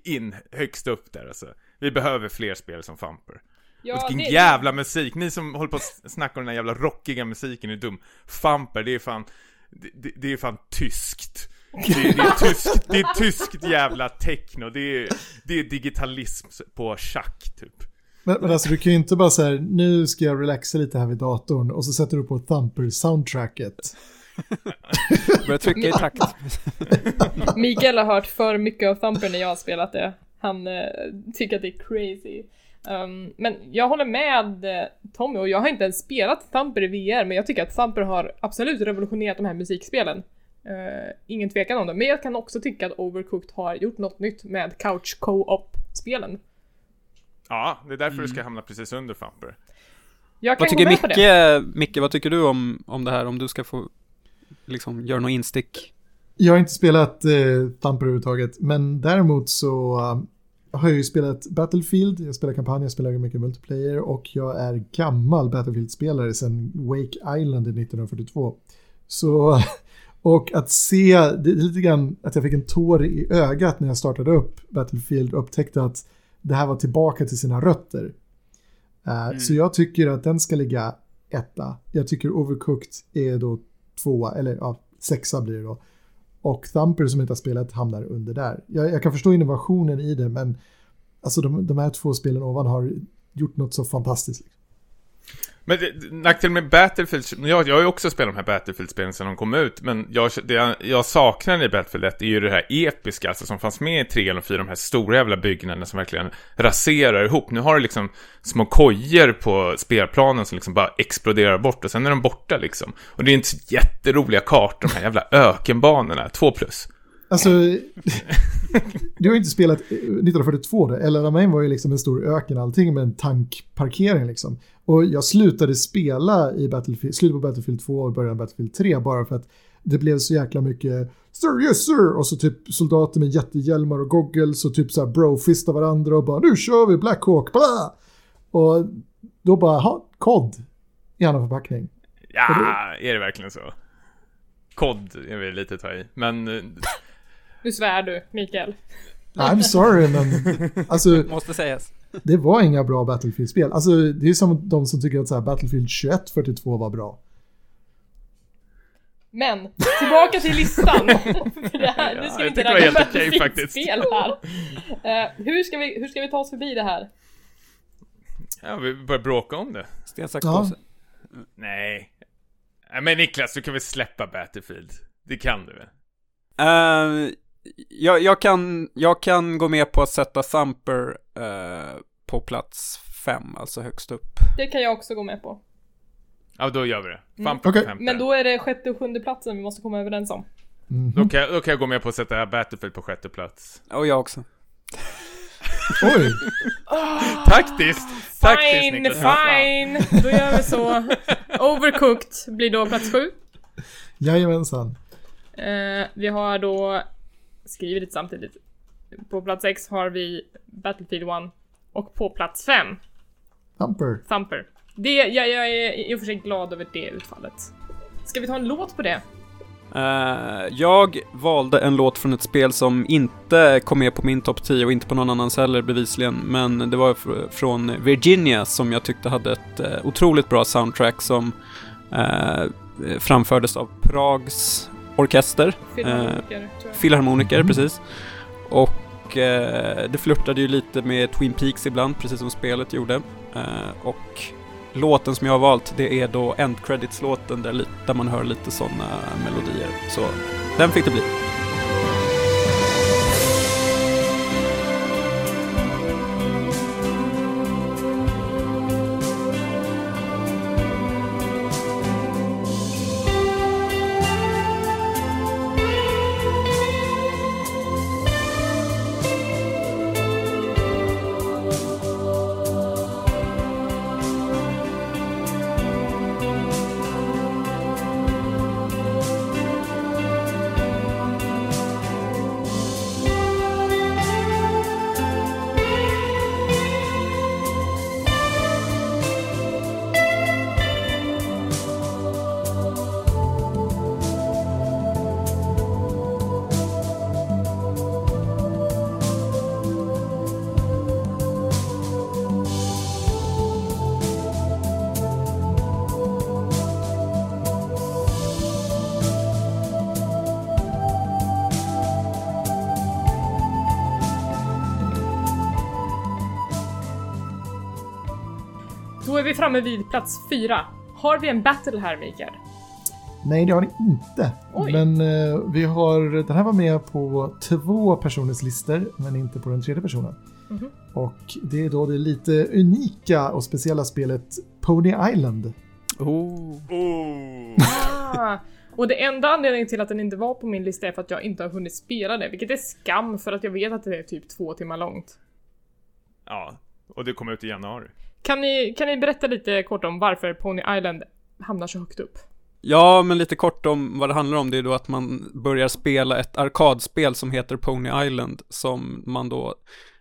in högst upp där alltså. Vi behöver fler spel som Famper. ja, vilken det- jävla musik! Ni som håller på att snacka om den här jävla rockiga musiken är dum. Famper, det är fan, det, det är fan tyskt. Det, det, är tyskt, det är tyskt jävla techno, det är, det är digitalism på schack typ. Men, men alltså du kan ju inte bara säga nu ska jag relaxa lite här vid datorn och så sätter du på Thumper-soundtracket. Börja trycka i takt. Mikael har hört för mycket av Thumper när jag har spelat det. Han eh, tycker att det är crazy. Um, men jag håller med eh, Tommy och jag har inte ens spelat Thumper i VR men jag tycker att Thumper har absolut revolutionerat de här musikspelen. Uh, ingen tvekan om det. Men jag kan också tycka att Overcooked har gjort något nytt med couch co-op-spelen. Ja, det är därför du ska hamna precis under Famper. Jag kan Vad gå tycker med på det. Micke, Micke, vad tycker du om, om det här? Om du ska få liksom göra något instick? Jag har inte spelat eh, Thumper överhuvudtaget, men däremot så eh, har jag ju spelat Battlefield, jag spelar kampanj, jag spelar mycket multiplayer och jag är gammal Battlefield-spelare sedan Wake Island 1942. Så, och att se, det är lite grann att jag fick en tår i ögat när jag startade upp Battlefield och upptäckte att det här var tillbaka till sina rötter. Eh, Så jag tycker att den ska ligga etta. Jag tycker Overcooked är då tvåa, eller ja, sexa blir det då. Och Thumper som inte har spelat hamnar under där. Jag, jag kan förstå innovationen i det, men alltså de, de här två spelen ovan har gjort något så fantastiskt. Men nackdelen med Battlefield, jag, jag har ju också spelat de här Battlefield-spelen sedan de kom ut, men jag, det jag, jag saknar i Battlefield 1 är ju det här episka, alltså som fanns med i 3 och 4, de här stora jävla byggnaderna som verkligen raserar ihop. Nu har du liksom små kojer på spelplanen som liksom bara exploderar bort och sen är de borta liksom. Och det är inte så jätteroliga kartor, de här jävla ökenbanorna, 2 plus. Alltså, du har ju inte spelat eh, 1942 då. LNA var ju liksom en stor öken, allting med en tankparkering liksom. Och jag slutade spela i Battlefield, slutet på Battlefield 2 och början av Battlefield 3 bara för att det blev så jäkla mycket Sir, yes sir! Och så typ soldater med jättehjälmar och goggles och typ så här brofistar varandra och bara nu kör vi Black Hawk, bla! Och då bara, ha, kod i annan förpackning. Ja, är det verkligen så? Kod är väl lite att ta i, men... eh, Nu svär du, Mikael. I'm sorry men alltså Måste sägas. Det var inga bra Battlefield-spel. Alltså det är som de som tycker att så här, Battlefield 2142 var bra. Men, tillbaka till listan. För det här, nu Ja, ska vi inte tycker det var helt ragga okej faktiskt. spel här. Eh, hur, ska vi, hur ska vi ta oss förbi det här? Ja, vi börjar bråka om det. Sten, sax, Ja. Nej. Men Niklas, du kan väl släppa Battlefield? Det kan du väl? Eh, jag, jag, kan, jag kan gå med på att sätta Thumper eh, på plats fem, alltså högst upp. Det kan jag också gå med på. Ja, då gör vi det. Fan Mm. på femte. Men då är det sjätte och sjunde platsen vi måste komma överens om. Mhm. Då kan, jag, då kan jag gå med på att sätta Battlefield på sjätte plats. Och jag också. Oj! Taktiskt! Taktiskt Fine, Niklas. fine! Då gör vi så. Overcooked blir då plats sju. Jajamensan. Eh, vi har då skrivit det samtidigt. På plats 6 har vi Battlefield 1 och på plats 5 Thumper. Thumper. Det, jag, jag är i och för sig glad över det utfallet. Ska vi ta en låt på det? Eh, jag valde en låt från ett spel som inte kom med på min topp 10 och inte på någon annans heller bevisligen, men det var fr- från Virginia som jag tyckte hade ett eh, otroligt bra soundtrack som eh, framfördes av Prags orkester, Filharmoniker, jag. filharmoniker Mhm. precis. Och eh, det flörtade ju lite med Twin Peaks ibland, precis som spelet gjorde. Eh, och låten som jag har valt, det är då End Credits-låten där, där man hör lite sådana melodier. Så den fick det bli. Plats 4. Har vi en battle här Mikael? Nej, det har ni inte. Oj. Men eh, vi har, den här var med på två personers listor, men inte på den tredje personen. Mhm. Och det är då det lite unika och speciella spelet Pony Island. Oh. Oh. Ah, och det enda anledningen till att den inte var på min lista är för att jag inte har hunnit spela det, vilket är skam för att jag vet att det är typ två timmar långt. Ja, och det kommer ut i januari. Kan ni, kan ni berätta lite kort om varför Pony Island hamnar så högt upp? Ja, men lite kort om vad det handlar om. Det är då att man börjar spela ett arkadspel som heter Pony Island som man då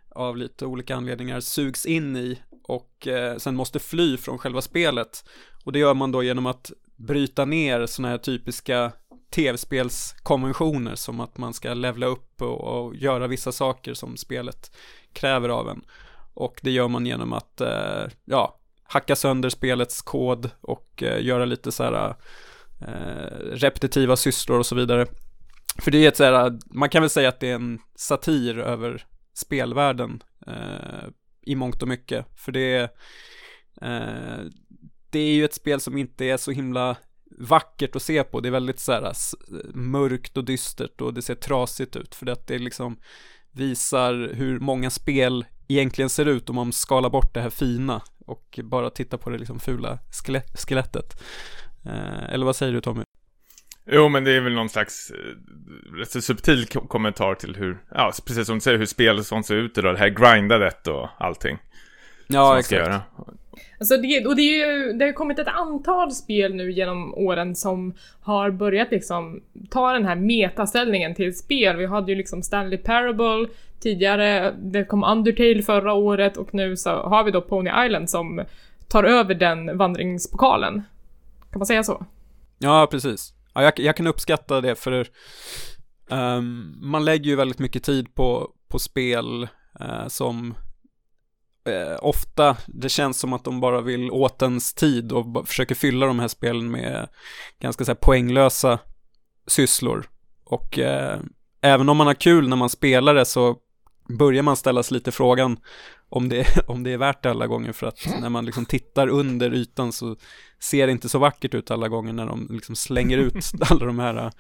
av lite olika anledningar sugs in i och eh, sen måste fly från själva spelet. Och det gör man då genom att bryta ner sådana här typiska tv-spelskonventioner som att man ska levla upp och, och göra vissa saker som spelet kräver av en. Och det gör man genom att, eh, ja, hacka sönder spelets kod och eh, göra lite så här eh, repetitiva sysslor och så vidare. För det är ett så här, man kan väl säga att det är en satir över spelvärlden eh, i mångt och mycket. För det är, eh, det är ju ett spel som inte är så himla vackert att se på. Det är väldigt så här mörkt och dystert och det ser trasigt ut. För att det liksom visar hur många spel egentligen ser ut om man skalar bort det här fina och bara tittar på det liksom fula skele- skelettet. Eh, eller vad säger du Tommy? Jo, men det är väl någon slags eh, rätt subtil ko- kommentar till hur, ja, precis som du säger, hur spel och sånt ser ut idag. Det här grindandet och allting. som Ja, ska göra. Alltså det, och det, är ju, det har kommit ett antal spel nu genom åren som har börjat liksom ta den här metaställningen till spel. Vi hade ju liksom Stanley Parable tidigare, det kom Undertale förra året och nu så har vi då Pony Island som tar över den vandringspokalen. Kan man säga så? Ja, precis. Ja, jag, jag kan uppskatta det för um, man lägger ju väldigt mycket tid på, på spel uh, som uh, ofta, det känns som att de bara vill åt ens tid och försöker fylla de här spelen med ganska så här, poänglösa sysslor. Och uh, även om man har kul när man spelar det så börjar man ställa sig lite frågan om det, om det är värt det alla gånger för att när man liksom tittar under ytan så ser det inte så vackert ut alla gånger när de liksom slänger ut alla de här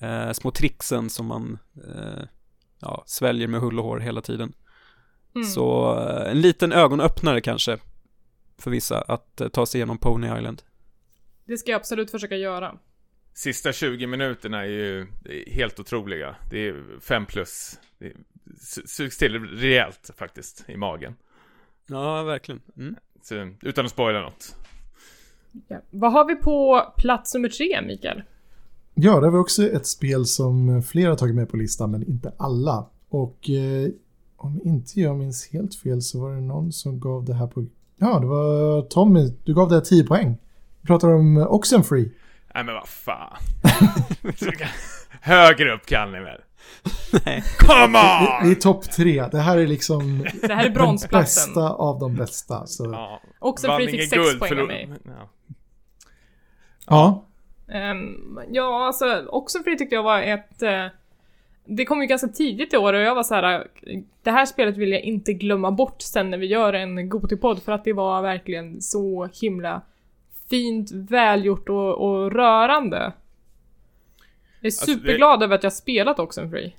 eh, små tricksen som man eh, ja, sväljer med hull och hår hela tiden. Mm. Så eh, en liten ögonöppnare kanske för vissa att eh, ta sig igenom Pony Island. Det ska jag absolut försöka göra. Sista 20 minuterna är ju helt otroliga. Det är fem plus. Det sugs till rejält faktiskt i magen. Ja, verkligen. Mm. Så, utan att spoila något. Ja. Vad har vi på plats nummer tre, Mikael? Ja, det var också ett spel som flera tagit med på listan, men inte alla. Och eh, om inte jag minns helt fel så var det någon som gav det här på... Ja, det var Tommy. Du gav det här 10 poäng. Vi pratar om Oxenfree. Nej men vad fan. Högre upp kan ni väl? Nej. Come on! Vi, vi är topp tre. Det här är liksom det här är bronsplatsen. bästa av de bästa. Så. Ja. Oxenfree fick sex poäng av mig. Ja. ja. Um, ja, alltså Oxenfree tyckte jag var ett... Uh, det kom ju ganska tidigt i år och jag var så här. Det här spelet vill jag inte glömma bort sen när vi gör en Gotipodd för att det var verkligen så himla fint, välgjort och, och rörande. Jag är superglad alltså det... över att jag spelat Oxenfree.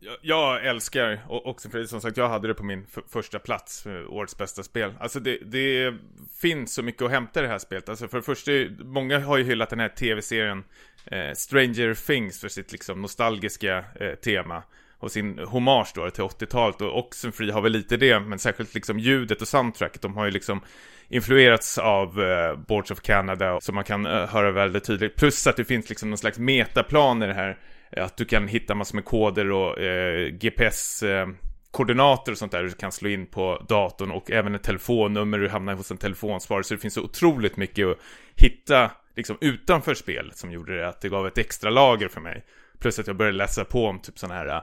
Jag, jag älskar Oxenfree, som sagt jag hade det på min första plats, för årets bästa spel. Alltså det, det, finns så mycket att hämta i det här spelet. Alltså för det första, många har ju hyllat den här tv-serien eh, Stranger Things för sitt liksom nostalgiska eh, tema och sin hommage då till 80-talet och Oxenfree har väl lite det men särskilt liksom ljudet och soundtracket de har ju liksom influerats av eh, Boards of Canada som man kan eh, höra väldigt tydligt. Plus att det finns liksom någon slags metaplan i det här. Eh, att du kan hitta massor med koder och eh, GPS eh, koordinater och sånt där du kan slå in på datorn och även ett telefonnummer du hamnar hos en telefonsvarare så det finns så otroligt mycket att hitta liksom utanför spelet som gjorde det att det gav ett extra lager för mig. Plus att jag började läsa på om typ sådana här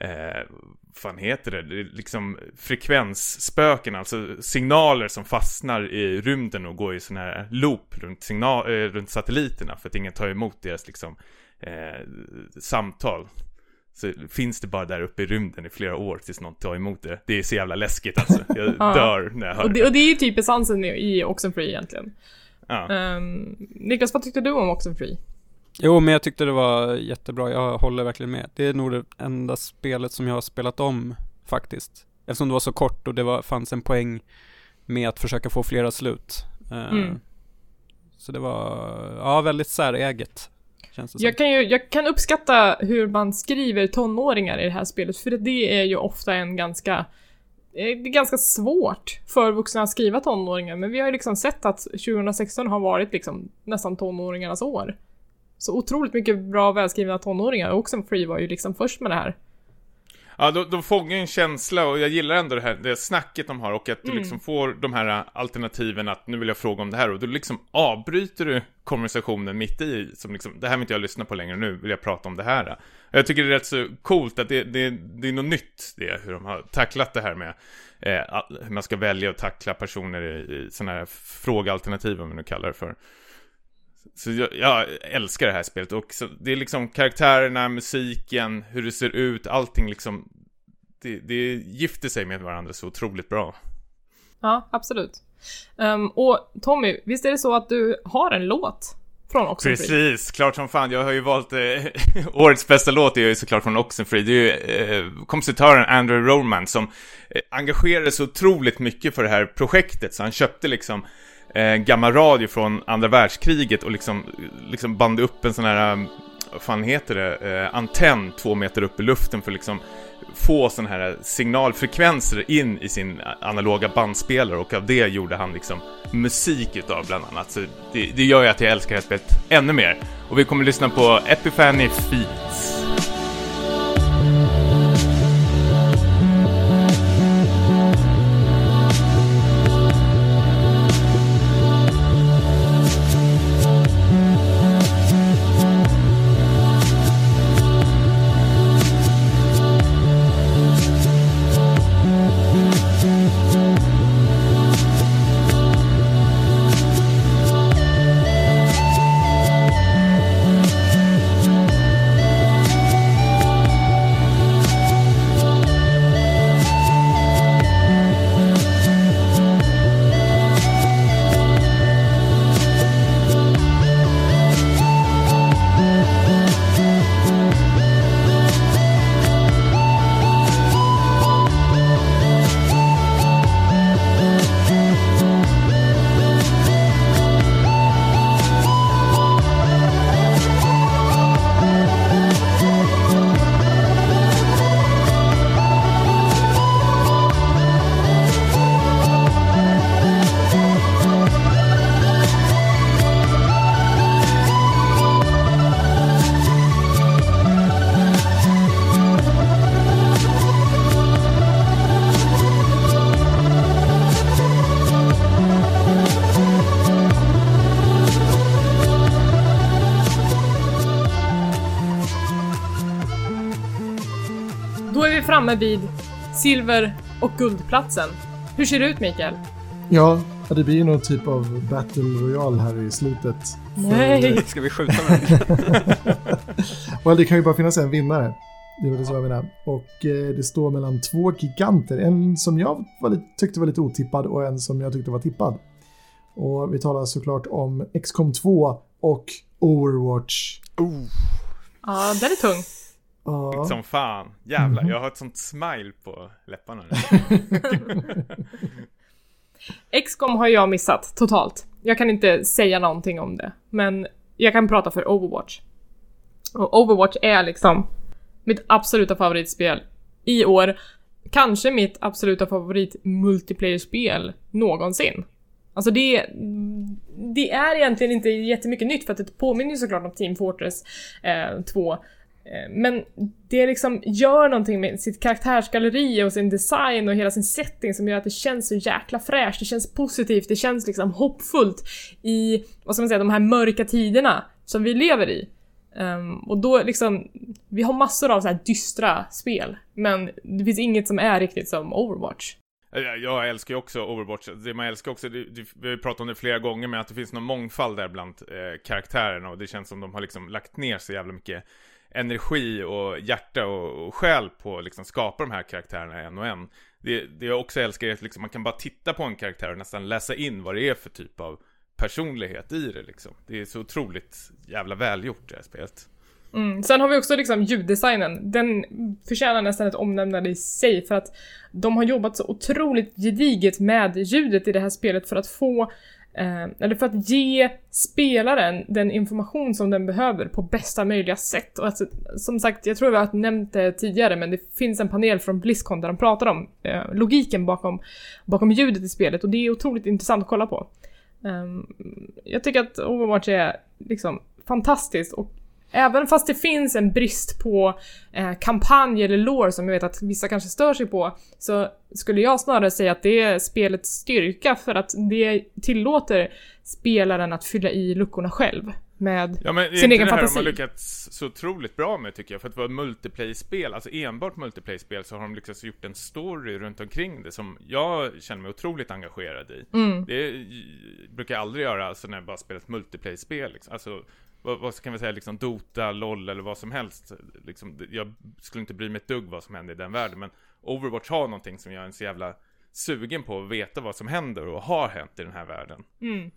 eh, fan heter det? det liksom frekvensspöken, alltså signaler som fastnar i rymden och går i sån här loop runt, signal, eh, runt satelliterna för att ingen tar emot deras liksom eh, samtal. Så finns det bara där uppe i rymden i flera år tills någon tar emot det. Det är så jävla läskigt alltså. Jag dör när jag hör och det. Och det är ju typ essensen i Oxenfree egentligen. Ja. Um, Niklas, vad tyckte du om Oxenfree? Jo, men jag tyckte det var jättebra. Jag håller verkligen med. Det är nog det enda spelet som jag har spelat om faktiskt. Eftersom det var så kort och det var, fanns en poäng med att försöka få flera slut. Eh, mm. Så det var, ja, väldigt säräget. Känns det jag, kan ju, jag kan uppskatta hur man skriver tonåringar i det här spelet, för det är ju ofta en ganska det är ganska svårt för vuxna att skriva tonåringar, men vi har ju liksom sett att 2016 har varit liksom nästan tonåringarnas år så otroligt mycket bra välskrivna tonåringar. Oxenfree var ju liksom först med det här. Ja, de, de fångar en känsla och jag gillar ändå det här det snacket de har och att du mm. liksom får de här alternativen att nu vill jag fråga om det här och då liksom avbryter du konversationen mitt i som liksom, det här vill inte jag lyssna på längre, nu vill jag prata om det här. Jag tycker det är rätt så coolt att det, det, det är något nytt det, hur de har tacklat det här med eh, hur man ska välja och tackla personer i, i sådana här frågealternativ, om man nu kallar det för. Så jag, jag, älskar det här spelet och så, det är liksom karaktärerna, musiken, hur det ser ut, allting liksom det, det gifter sig med varandra så otroligt bra. Ja, absolut. Um, och Tommy, visst är det så att du har en låt från Oxenfree? Precis, klart som fan. Jag har ju valt eh, årets bästa låt är ju såklart från Oxenfree. Det är ju eh, kompositören Andrew Roman som eh, engagerade sig otroligt mycket för det här projektet så han köpte liksom eh, gammal radio från andra världskriget och liksom, liksom band upp en sån här, eh, vad fan heter det, eh, antenn två meter upp i luften för liksom få sådana här signalfrekvenser in i sin analoga bandspelare och av det gjorde han liksom musik utav bland annat. Så det, det gör ju att jag älskar det här spelet ännu mer. Och vi kommer lyssna på Epiphany Feats. Är vid silver och guldplatsen. Hur ser det ut Mikael? Ja, det blir någon typ av Battle Royale här i slutet. Nej! Ska vi skjuta med? Och det kan ju bara finnas en vinnare. Det var det som jag menade. Och eh, det står mellan två giganter. En som jag var lite, tyckte var lite otippad och en som jag tyckte var tippad. Och vi talar såklart om XCOM 2 och Overwatch. Ja, den är tung. Ja, Som fan. Jävlar, Mhm. jag har ett sånt smile på läpparna nu. XCOM har jag missat totalt. Jag kan inte säga någonting om det, men jag kan prata för Overwatch. Och Overwatch är liksom mitt absoluta favoritspel i år. Kanske mitt absoluta favorit multiplayer-spel någonsin. Alltså det, det är egentligen inte jättemycket nytt för att det påminner ju såklart om Team Fortress eh, 2. Eh, men det liksom gör någonting med sitt karaktärsgalleri och sin design och hela sin setting som gör att det känns så jäkla fräscht, det känns positivt, det känns liksom hoppfullt i, vad ska man säga, de här mörka tiderna som vi lever i. Um, och då liksom, vi har massor av så här dystra spel, men det finns inget som är riktigt som Overwatch. Jag, jag älskar ju också Overwatch. Det man älskar också, det, det, vi har ju pratat om det flera gånger, men att det finns någon mångfald där bland eh, karaktärerna och det känns som de har liksom lagt ner så jävla mycket energi och hjärta och, och själ på att liksom skapa de här karaktärerna en och en. Det, det jag också älskar är att liksom man kan bara titta på en karaktär och nästan läsa in vad det är för typ av personlighet i det liksom. Det är så otroligt jävla välgjort det här spelet. Mm. Sen har vi också liksom ljuddesignen. Den förtjänar nästan ett omnämnande i sig för att de har jobbat så otroligt gediget med ljudet i det här spelet för att få Eh, eller för att ge spelaren den information som den behöver på bästa möjliga sätt. Och alltså, som sagt, jag tror vi har nämnt det tidigare, men det finns en panel från Blizzcon där de pratar om eh, logiken bakom, bakom ljudet i spelet och det är otroligt intressant att kolla på. Ehm, jag tycker att Overwatch är liksom fantastiskt och Även fast det finns en brist på eh, kampanj eller lore som jag vet att vissa kanske stör sig på, så skulle jag snarare säga att det är spelets styrka för att det tillåter spelaren att fylla i luckorna själv med Ja men sin egen det här fantasi. de har lyckats så otroligt bra med tycker jag. För att vara ett multiplayer-spel, alltså enbart multiplayer-spel, så har de lyckats gjort en story runt omkring det som jag känner mig otroligt engagerad i. Mm. Det brukar jag aldrig göra alltså, när jag bara spelar ett multiplayer-spel. Liksom. Alltså, vad, vad kan vi säga, liksom Dota, LOL eller vad som helst. Liksom, jag skulle inte bry mig ett dugg vad som händer i den världen. Men Overwatch har någonting som jag är så jävla sugen på att veta vad som händer och har hänt i den här världen. Mm.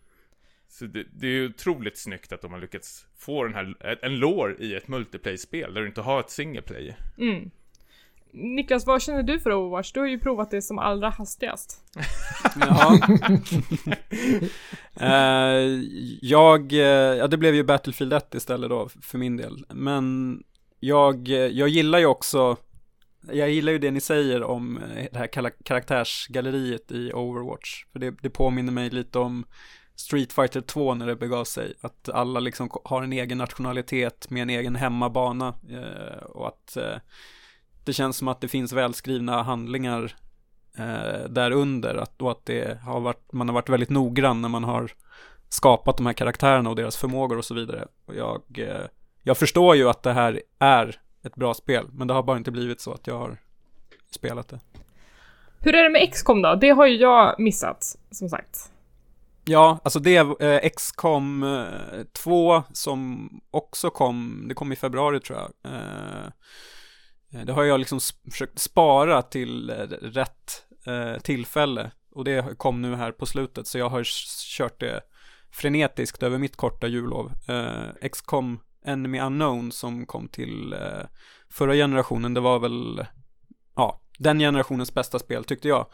Så det, det är ju otroligt snyggt att de har lyckats få den här, en lore i ett multiplayer-spel där du inte har ett single player. Mm. Niklas, vad känner du för Overwatch? Du har ju provat det som allra hastigast. Ja. Eh, jag, eh, ja det blev ju Battlefield 1 istället då för min del. Men jag, eh, jag gillar ju också jag gillar ju det ni säger om det här karaktärsgalleriet i Overwatch. För det, det påminner mig lite om Street Fighter 2 när det begav sig. Att alla liksom har en egen nationalitet med en egen hemmabana. Eh, och att eh, det känns som att det finns välskrivna handlingar eh, där under. Att, och att det har varit, man har varit väldigt noggrann när man har skapat de här karaktärerna och deras förmågor och så vidare. Och jag, eh, jag förstår ju att det här är ett bra spel, men det har bara inte blivit så att jag har spelat det. Hur är det med XCOM då? Det har ju jag missat, som sagt. Ja, alltså det är eh, XCOM 2 eh, som också kom, det kom i februari tror jag. Eh, Eh, det har jag liksom försökt spara till eh, rätt eh, tillfälle och det kom nu här på slutet så jag har kört det frenetiskt över mitt korta jullov. XCOM Enemy Unknown som kom till förra generationen, det var väl, ja, den generationens bästa spel tyckte jag.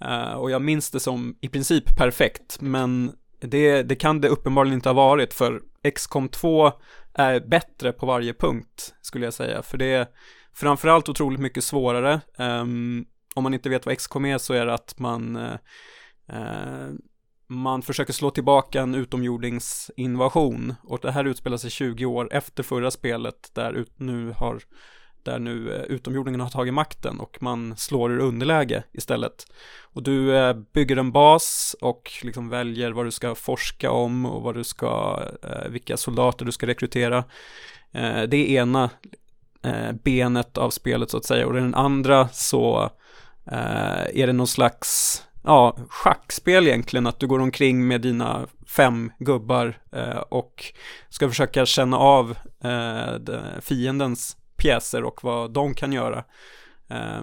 Eh, och jag minns det som i princip perfekt, men det, det kan det uppenbarligen inte ha varit, för XCOM 2 är bättre på varje punkt, skulle jag säga, för det är framförallt otroligt mycket svårare. Um, om man inte vet vad XCOM är så är det att man uh, man försöker slå tillbaka en utomjordingsinvasion och det här utspelar sig 20 år efter förra spelet där ut, nu har där nu eh, utomjordingen har tagit makten och man slår ur underläge istället. Och du eh, bygger en bas och liksom väljer vad du ska forska om och vad du ska, eh, vilka soldater du ska rekrytera. Det är ena Eh, benet av spelet så att säga och i den andra så eh, är det någon slags ja, schackspel egentligen, att du går omkring med dina fem gubbar eh, och ska försöka känna av fiendens pjäser och vad de kan göra. Eh,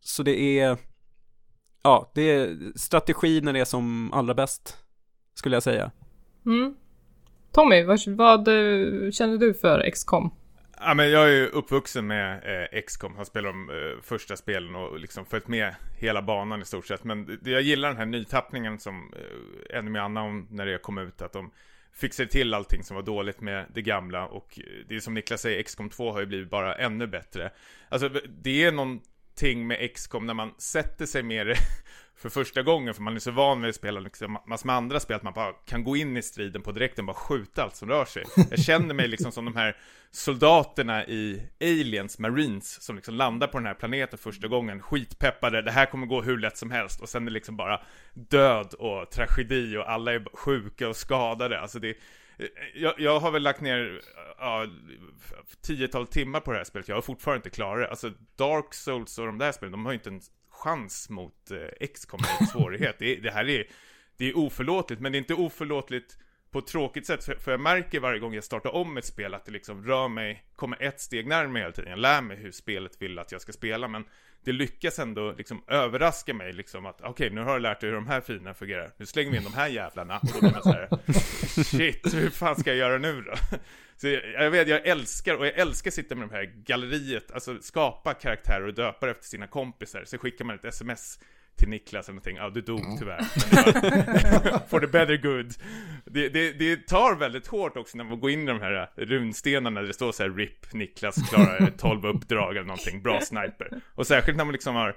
så det är, ja, det är strategi när det är som allra bäst, skulle jag säga. Mm. Tommy, vad, vad känner du för XCOM? Ja, men jag är ju uppvuxen med eh, XCOM, har spelat de eh, första spelen och liksom följt med hela banan i stort sett. Men jag gillar den här nytappningen som eh, Enemy Unknown när det kom ut, att de fixade till allting som var dåligt med det gamla och eh, det är som Niklas säger, X-com 2 har ju blivit bara ännu bättre. Alltså det är någonting med X-com när man sätter sig med det för första gången, för man är så van vid att spela liksom, massor med andra spel, att man bara kan gå in i striden på direkten och bara skjuta allt som rör sig. Jag känner mig liksom som de här soldaterna i Aliens, Marines, som liksom landar på den här planeten första gången, skitpeppade, det här kommer gå hur lätt som helst, och sen är det liksom bara död och tragedi och alla är sjuka och skadade, alltså det jag, jag har väl lagt ner ja, tiotal timmar på det här spelet, jag har fortfarande inte klarat det. Alltså Dark Souls och de där spelen, de har ju inte en chans mot eh, XCOM i svårighet. Det, det, här är, det är oförlåtligt, men det är inte oförlåtligt på ett tråkigt sätt, för, för jag märker varje gång jag startar om ett spel att det liksom rör mig, kommer ett steg närmare hela tiden. Jag lär mig hur spelet vill att jag ska spela, men det lyckas ändå liksom överraska mig liksom att okej, okay, nu har jag lärt dig hur de här finerna fungerar. Nu slänger vi in de här jävlarna och då blir man så här, shit, hur fan ska jag göra nu då? Så jag, jag vet, jag älskar, och jag älskar att sitta med de här galleriet, alltså skapa karaktärer och döpa efter sina kompisar. Så skickar man ett sms till Niklas eller någonting, ja du dog mm. tyvärr. For the better good. Det, det, det, tar väldigt hårt också när man går in i de här runstenarna där det står så här RIP, Niklas klarar 12 uppdrag eller någonting, bra sniper. Och särskilt när man liksom har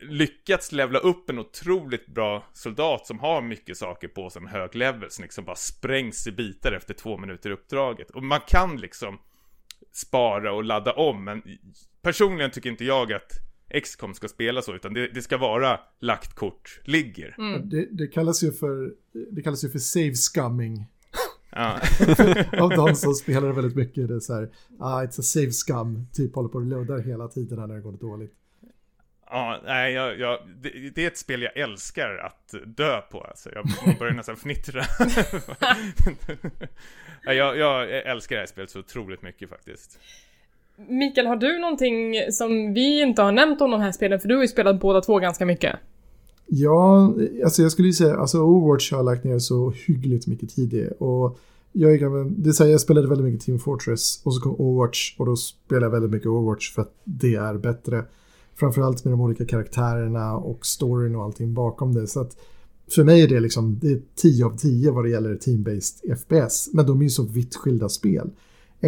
lyckats levla upp en otroligt bra soldat som har mycket saker på sig med hög level som liksom bara sprängs i bitar efter två minuter i uppdraget. Och man kan liksom spara och ladda om, men personligen tycker inte jag att XCOM ska spela så, utan det, det ska vara lagt kort ligger. Mm. Det, det, kallas ju för, det kallas ju för save scumming. Av de som spelar väldigt mycket, det är så här, ah, it's a save scum, typ håller på och loadar hela tiden när det går dåligt. Ja, nej, jag, jag, det, det, är ett spel jag älskar att dö på, alltså. Jag börjar nästan fnittra. jag, jag älskar det här spelet så otroligt mycket faktiskt. Mikael, har du någonting som vi inte har nämnt om de här spelen? För du har ju spelat båda två ganska mycket. Ja, alltså jag skulle ju säga, alltså Overwatch har jag lagt ner så hyggligt mycket tid i. Och jag är gammal, det säger jag spelade väldigt mycket Team Fortress och så kom Overwatch och då spelade jag väldigt mycket Overwatch för att det är bättre. Framförallt med de olika karaktärerna och storyn och allting bakom det. Så att för mig är det liksom, det är 10 av 10 vad det gäller team-based FPS. Men de är ju så vitt skilda spel.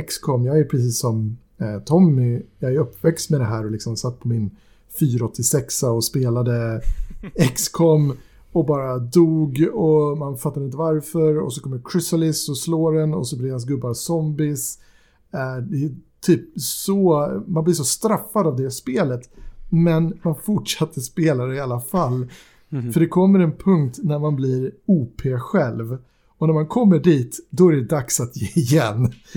XCOM, jag är precis som Eh, Tommy, jag är uppväxt med det här och liksom satt på min 486 och spelade XCOM och bara dog och man fattade inte varför och så kommer Chrysalis och slår en och så blir hans gubbar zombies. Eh, det är typ så, man blir så straffad av det spelet. Men man fortsatte spela det i alla fall. Mhm. För det kommer en punkt när man blir OP själv. Och när man kommer dit, då är det dags att ge igen.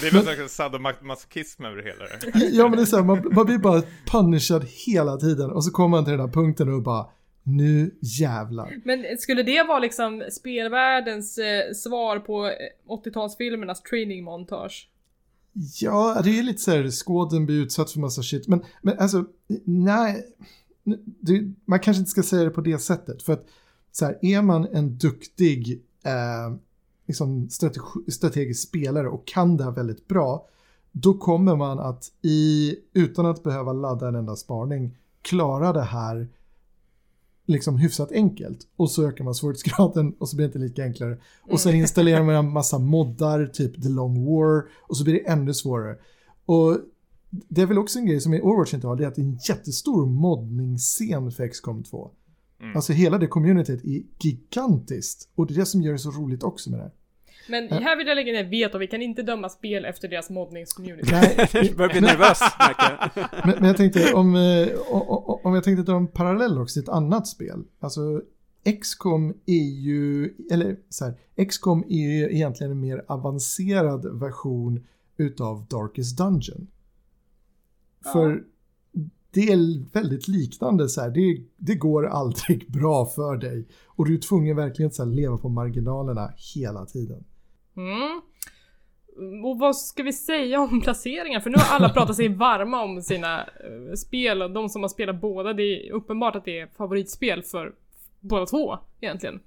Det är någon slags sadomasochism över hela det. Ja men det är så här, man, man blir bara punishad hela tiden. Och så kommer man till den här punkten och bara, nu jävlar. Men skulle det vara liksom spelvärldens eh, svar på eh, 80-talsfilmernas training montage? Ja, det är lite så här, skåden blir utsatt för massa shit. Men, men alltså, nej. Det, man kanske inte ska säga det på det sättet. För att så här, är man en duktig eh, liksom strategi, strategisk spelare och kan det här väldigt bra. Då kommer man att i, utan att behöva ladda en enda spaning, klara det här liksom hyfsat enkelt. Och så ökar man svårighetsgraden och så blir det inte lika enklare. Och sen installerar man en massa moddar, typ The Long War, och så blir det ännu svårare. Och det är väl också en grej som Overwatch inte har, det är att det är en jättestor moddningsscen för XCOM 2. Mm. Alltså hela det communityt är gigantiskt. Och det är det som gör det så roligt också med det här. Men här vill jag lägga ner veto, vi kan inte döma spel efter deras moddningscommunity. Nej, Jag börjar bli nervös, men, men jag tänkte om, eh, om jag tänkte dra en parallell också till ett annat spel. Alltså XCOM är ju, eller så här, XCOM är ju egentligen en mer avancerad version utav Darkest Dungeon. För det är väldigt liknande så här, det, det går aldrig bra för dig. Och du är tvungen verkligen att leva på marginalerna hela tiden. Mm. Och vad ska vi säga om placeringar? För nu har alla pratat sig varma om sina eh, spel och de som har spelat båda, det är uppenbart att det är favoritspel för båda två egentligen.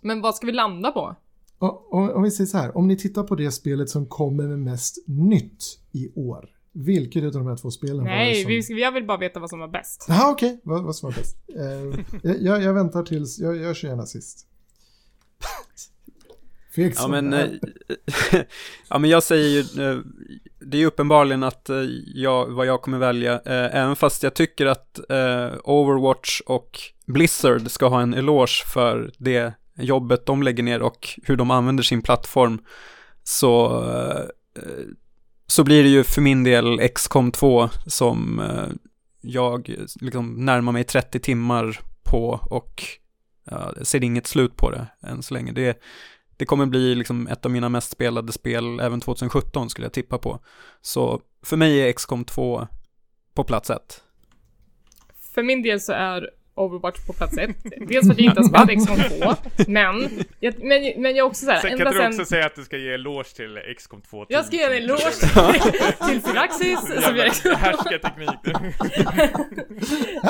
Men vad ska vi landa på? Om, om vi säger så här, om ni tittar på det spelet som kommer med mest nytt i år. Vilket av de här två spelen var det Nej, som... vi, ska- jag vill bara veta vad som var bäst. Jaha, okej. Vad, vad som var bäst? Jag- jag, jag väntar tills... Jag, jag kör gärna sist. Feg Ja men, är. eh, ja men jag säger ju, eh, det är uppenbarligen att eh, jag, vad jag kommer välja, eh, även fast jag tycker att eh, Overwatch och Blizzard ska ha en eloge för det jobbet de lägger ner och hur de använder sin plattform, så, så blir det ju för min del XCOM 2 som jag liksom närmar mig 30 timmar på och ser inget slut på det än så länge. Det, det kommer bli liksom ett av mina mest spelade spel även 2017 skulle jag tippa på. Så för mig är XCOM 2 på plats ett. För min del så är Overwatch på plats ett. Dels för att jag inte har spelat XCOM 2, men, jag, men, men jag också såhär, Sen ända kan du sen... också säga att du ska ge eloge till XCOM 2 Jag ska ge en eloge till Firaxis som gör Härskarteknik.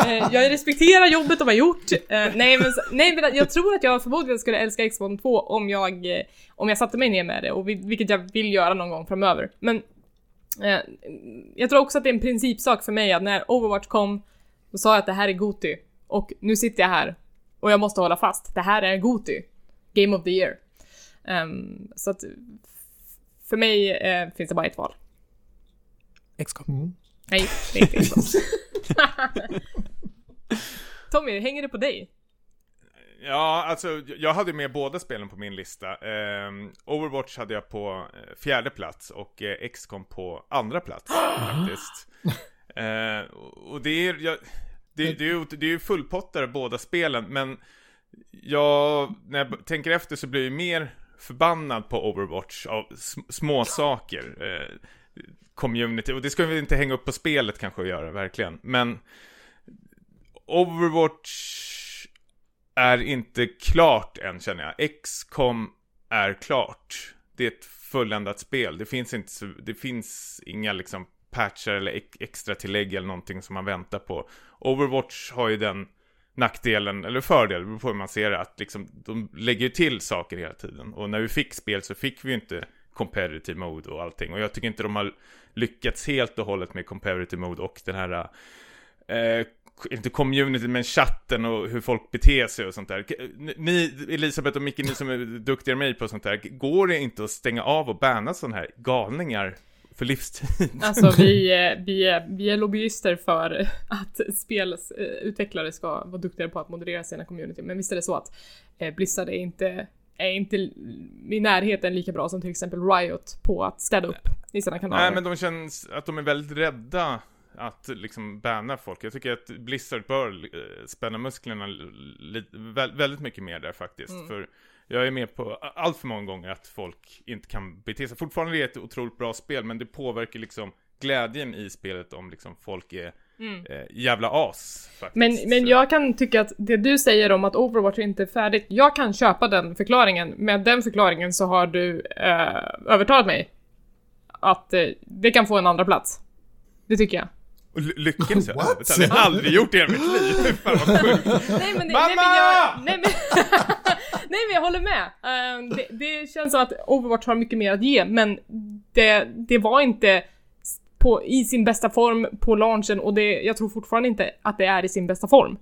Eh, jag respekterar jobbet de har gjort. Eh, nej, men, nej men jag tror att jag förmodligen skulle älska Xbox 2 om jag, eh, om jag satte mig ner med det, och vil- vilket jag vill göra någon gång framöver. Men jag tror också att det är en principsak för mig att när Overwatch kom, då sa jag att det här är Goti. Och nu sitter jag här och jag måste hålla fast. Det här är Goti. Game of the year. Ehm, så att för mig eh, finns det bara ett val. XCOM. Mm. Nej, det är inte Xbox. Tommy, hänger det på dig? Ja, alltså jag hade med båda spelen på min lista. Ehm, Overwatch hade jag på eh, fjärde plats och eh, XCOM på andra plats faktiskt. Eh, och det är, jag, det, det är ju det är ju fullpottare båda spelen, men jag, när jag tänker efter så blir jag mer förbannad på Overwatch av sm- små saker. Eh, community, och det ska vi inte hänga upp på spelet kanske att göra, verkligen. Men Overwatch är inte klart än känner jag. XCOM är klart. Det är ett fulländat spel. Det finns inte det finns inga liksom patchar eller extra tillägg eller någonting som man väntar på. Overwatch har ju den nackdelen, eller fördelen, det beror på hur man ser det, att liksom de lägger till saker hela tiden. Och när vi fick spel så fick vi ju inte competitive mode och allting. Och jag tycker inte de har lyckats helt och hållet med competitive mode och den här eh, inte community, men chatten och hur folk beter sig och sånt där. Ni, Elisabeth och Micke, ni som är duktigare än mig på sånt där, går det inte att stänga av och banna sådana här galningar för livstid? Alltså vi, är- vi, är, vi är lobbyister för att spelutvecklare ska vara duktigare på att moderera sina community. Men visst är det så att eh, Blizzard är inte, är inte i närheten lika bra som till exempel Riot på att städa upp i sina kanaler. Nej, men de känns att de är väldigt rädda att liksom banna folk. Jag tycker att Blizzard bör eh, spänna musklerna väldigt mycket mer där faktiskt. Mm. För jag är med på allt för många gånger att folk inte kan bete sig. Fortfarande är det ett otroligt bra spel, men det påverkar liksom glädjen i spelet om liksom folk är eh, jävla as. Faktiskt. Mm. Men, men jag kan tycka att det du säger om att Overwatch inte är färdigt, jag kan köpa den förklaringen. Med den förklaringen så har du eh, övertalat mig att eh, det kan få en andra plats. Det tycker jag. Och ly- lyckades jag övertala? Det har jag aldrig gjort i hela mitt liv. Fan vad sjukt. Nej men, det, Mamma! nej, men jag, nej, men, nej men jag håller med. Ehm, det, det känns som att Overwatch har mycket mer att ge, men det, det var inte på, i sin bästa form på launchen och det, jag tror fortfarande inte att det är i sin bästa form.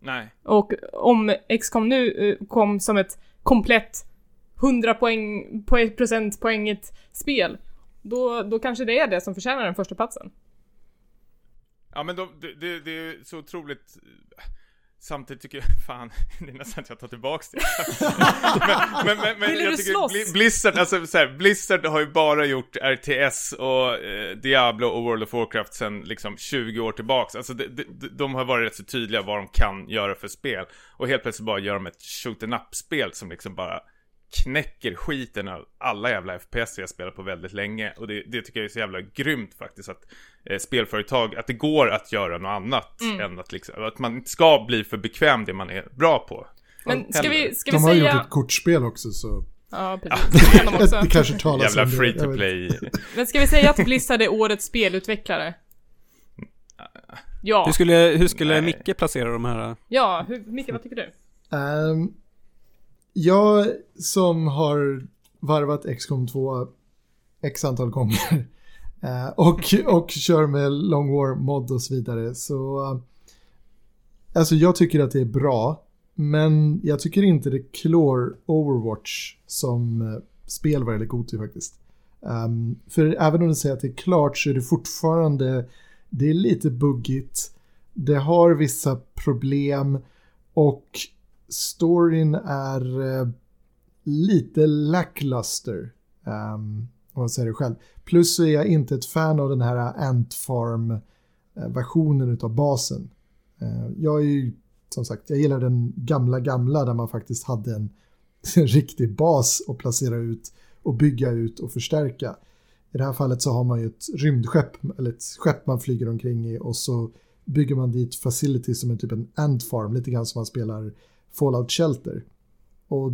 Nej. Och om XCOM nu eh, kom som ett komplett 100 poäng, poäng procentpoängigt spel, då, då kanske det är det som förtjänar den första platsen. Ja men de, det, det, det är så otroligt Samtidigt tycker jag, fan, det är nästan att jag tar tillbaks det. Men, men, men, men Ville jag du tycker slåss? Bli- Blizzard, alltså så här, Blizzard har ju bara gjort RTS och eh, Diablo och World of Warcraft sen liksom 20 år tillbaks. Alltså de, de, de har varit rätt så tydliga vad de kan göra för spel. Och helt plötsligt bara gör de ett shoot em up-spel som liksom bara knäcker skiten av alla jävla FPS jag spelat på väldigt länge. Och det, det tycker jag är så jävla grymt faktiskt att eh, spelföretag, att det går att göra något annat Mm. än att liksom, att man inte ska bli för bekväm det man är bra på. Men ska vi, ska vi De har ju säga... gjort ett kortspel också så Ja, precis. Det också. det kanske talas Jävla free to play. Men ska vi säga att Blizzard är årets spelutvecklare? Ja. Hur skulle, hur skulle Nej. Micke placera de här? Ja, hur, Micke, vad tycker du? Ehm, jag som har varvat XCOM 2 x antal gånger eh, och, och kör med Long War mod och så vidare så alltså jag tycker att det är bra men jag tycker inte det klår Overwatch som eh, spel vad gäller Goti faktiskt. Um, för även om du säger att det är klart så är det fortfarande det är lite buggigt. Det har vissa problem och storyn är eh, lite lackluster. Um, om man säger det själv. Plus så är jag inte ett fan av den här Ant Farm-versionen eh, av basen. Eh, jag är ju, som sagt, jag gillar den gamla gamla där man faktiskt hade en, en riktig bas att placera ut och bygga ut och förstärka. I det här fallet så har man ju ett rymdskepp, eller ett skepp man flyger omkring i och så bygger man dit facility som är typ en ant farm, lite grann som man spelar Fallout Shelter. Och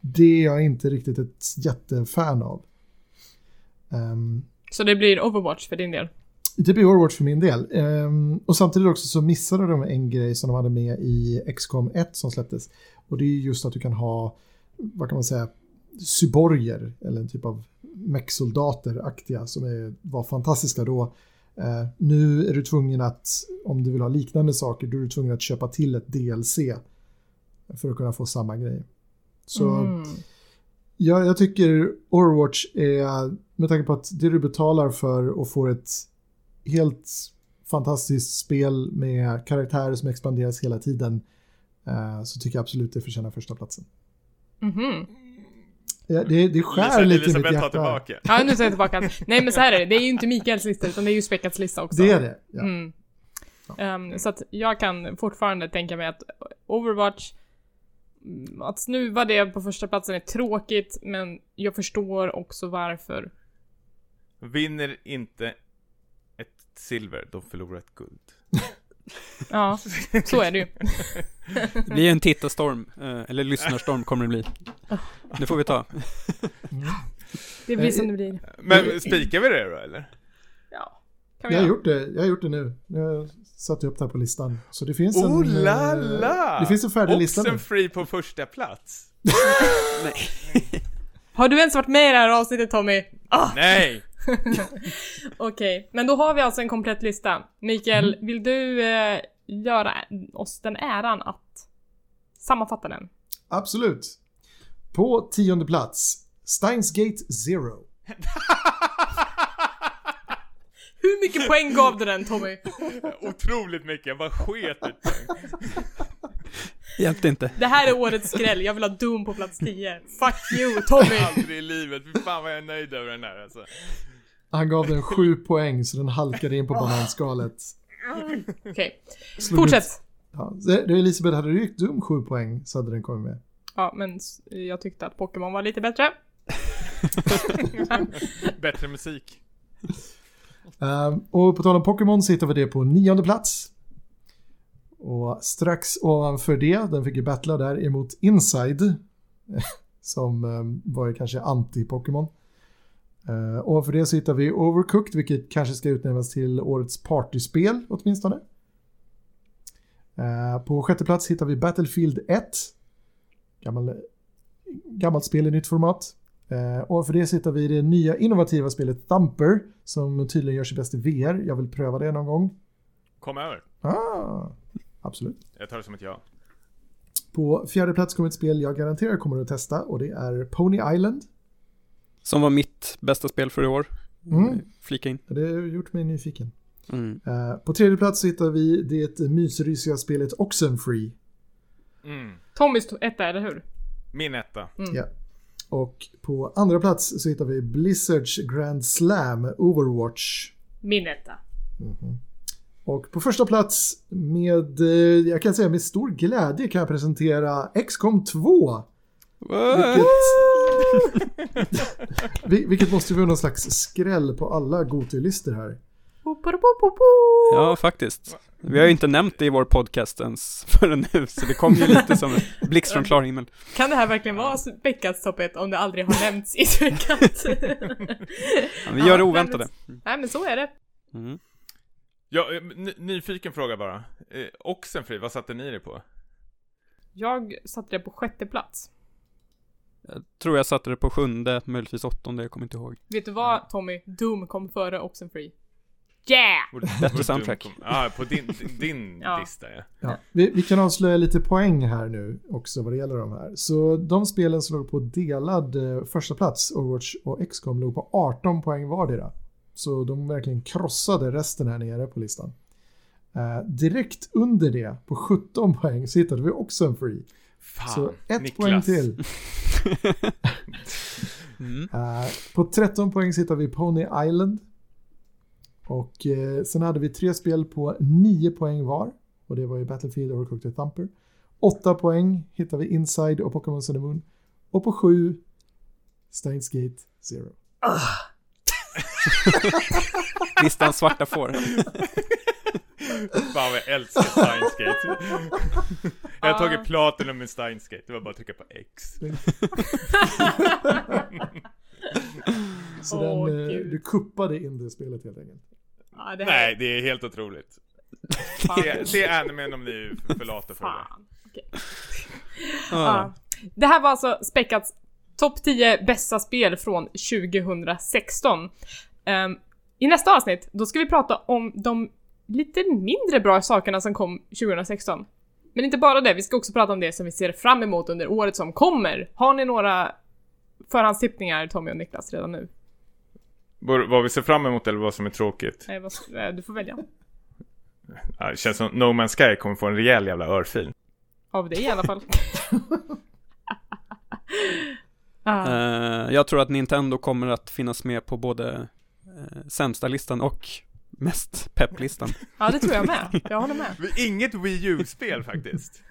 det är jag inte riktigt ett jättefan av. Ehm, Så det blir Overwatch för din del? det blir Overwatch för min del. Ehm, och samtidigt också så missade de en grej som de hade med i XCOM 1 som släpptes. Och det är just att du kan ha, vad kan man säga, cyborger eller en typ av mech-soldater-aktiga som är, var fantastiska då. Eh, nu är du tvungen att, om du vill ha liknande saker, då är du tvungen att köpa till ett DLC för att kunna få samma grej. Så Mm. Ja, jag tycker Overwatch är, med tanke på att det du betalar för och får ett helt fantastiskt spel med karaktärer som expanderas hela tiden, eh, så tycker jag absolut det förtjänar första platsen. Mhm. Ja, det, det skär Elisa- lite i mitt Elisabeth hjärta. tillbaka. Ja, nu tar jag tillbaka. Nej men så här är det, det är ju inte Mikaels lista utan det är ju Speckats lista också. Det är det. Ja. Mm. Ehm, så att jag kan fortfarande tänka mig att Overwatch, mm, att snuva det på första platsen är tråkigt, men jag förstår också varför. Vinner inte ett silver, de förlorar ett guld. Ja, så är det ju. Det blir en tittarstorm, eh, eller lyssnarstorm kommer det bli. Det får vi ta. Det blir som det blir. Men spikar vi det då eller? Ja, kan vi Jag har gjort det, jag har gjort det nu. Jag satte upp det här på listan. Så det finns en... Oh la eh, la! Det finns en färdig lista nu. Oxenfree på första plats. Har du ens varit med i det här avsnittet Tommy? Ah, Nej! Okej, men då har vi alltså en komplett lista. Mikael, Mm. vill du eh, göra oss den äran att sammanfatta den? Absolut. På tionde plats, Steins Gate Zero. Hur mycket poäng gav du den Tommy? Otroligt mycket, jag bara sket i poäng. Hjälpte inte. Det här är årets skräll, jag vill ha Doom på plats 10. Fuck you Tommy! Aldrig i livet, fy fan vad jag är nöjd över den här alltså. Han gav den sju poäng så den halkade in på bananskalet. Okej, Slog fortsätt. ut- Ja, Elisabeth, hade du gett dum sju poäng så hade den kommit med. Ja, men jag tyckte att Pokémon var lite bättre. Bättre musik. Ehm, och på tal om Pokémon så hittar vi det på nionde plats. Och strax ovanför det, den fick ju battla där emot Inside. som ehm, var ju kanske anti-Pokémon. Uh, ovanför det så hittar vi Overcooked, vilket kanske ska utnämnas till årets partyspel åtminstone. Eh, på sjätte plats hittar vi Battlefield 1. Gammal, eh, gammalt spel i nytt format. Eh, och för det så hittar vi det nya innovativa spelet Thumper som tydligen gör sig bäst i VR. Jag vill pröva det någon gång. Kom över. Ah, absolut. Jag tar det som ett ja. På fjärde plats kommer ett spel jag garanterar kommer att testa och det är Pony Island. Som var mitt bästa spel för i år. Mm. Flika in. Det har gjort mig nyfiken. Mm. Eh, på tredje plats hittar vi det mysrysiga spelet Oxenfree. Mm. Tommys etta, eller hur? Min etta. Ja. Och på andra plats så hittar vi Blizzards Grand Slam Overwatch. Min etta. Och på första plats med, eh, jag kan säga med stor glädje kan jag presentera XCOM 2. Vilket, Vi- vilket måste vara någon slags skräll på alla Goty-listor här. Ja, faktiskt. Vi har ju inte nämnt det i vår podcast ens förrän nu, så det kom ju lite som en blixt från klar himmel. Kan det här verkligen vara veckans topp om det aldrig har nämnts i veckat? Ja, vi gör det oväntade. Nej men så är det. Mm. Ja, eh, ny- nyfiken fråga bara. Eh, Oxenfree, vad satte ni det på? Jag satte det på sjätte plats. Jag tror jag satte det på sjunde, möjligtvis åttonde, jag kommer inte ihåg. Vet du vad Tommy? Doom kom före Oxenfree. Yeah! Bättre soundtrack. Ja, ah, på din, din Ja. lista ja. Ja, vi, vi kan avslöja lite poäng här nu också vad det gäller de här. Så de spelen som låg på delad eh, första plats, Overwatch och XCOM, låg på 18 poäng vardera. Så de verkligen krossade resten här nere på listan. Eh, direkt under det, på 17 poäng, så hittade vi också en free. Fan, Så ett Niklas. poäng till. Mm. Eh, på 13 poäng så hittar vi Pony Island. Och eh, sen hade vi tre spel på 9 poäng var. Och det var ju Battlefield, Overcooked och Thumper. 8 poäng hittar vi Inside och Pokémon Sun and Moon. Och på 7 Steins Gate Zero. Listans svarta får. Fan vad jag älskar Steins Gate. Jag har tagit Platinum med Steins Gate, det var bara att trycka på X. Så Åh, den, eh, du kuppade in det spelet helt enkelt. Ja, det här Nej, det är helt otroligt. Se, animen om ni är för lata för det. Fan. Okej. Ja. Det här var alltså Späckats topp 10 bästa spel från 2016. Ehm, I nästa avsnitt, då ska vi prata om de lite mindre bra sakerna som kom 2016. Men inte bara det, vi ska också prata om det som vi ser fram emot under året som kommer. Har ni några förhandstippningar, Tommy och Niklas, redan nu? Vad vi ser fram emot eller vad som är tråkigt. Nej, vad, eh, du får välja. Ja, det känns som No Man's Sky kommer få en rejäl jävla örfil. Av dig i alla fall. ah, Eh, jag tror att Nintendo kommer att finnas med på både uh, sämsta listan och mest pepplistan. ja, det tror jag med. Jag håller med. Inget Wii U-spel faktiskt.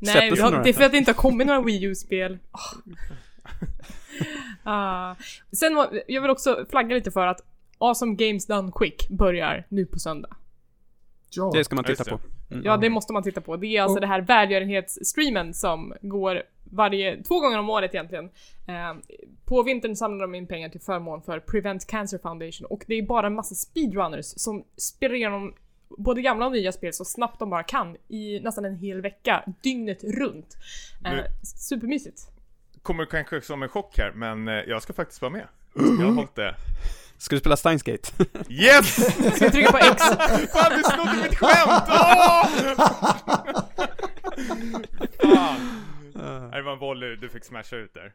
Nej, har, det är för att det inte har kommit några Wii U-spel. Ah. Sen jag vill också flagga lite för att Awesome Games Done Quick börjar nu på söndag. Ja, Det ska man titta på. Mm. Ja, det måste man titta på. Det är alltså Och- det här välgörenhetsstreamen som går varje, två gånger om året egentligen. Eh, på vintern samlar de in pengar till förmån för Prevent Cancer Foundation och det är bara en massa speedrunners som spelar igenom både gamla och nya spel så snabbt de bara kan i nästan en hel vecka, dygnet runt. Eh, Nu- supermysigt. Kommer kanske som en chock här, men eh, jag ska faktiskt vara med. Jag har hållit det. Ska du spela Steins Gate? Yes! Ska vi trycka på X? Fan, du snodde mitt skämt! Åh! Fan. Det var en volley du fick smasha ut där.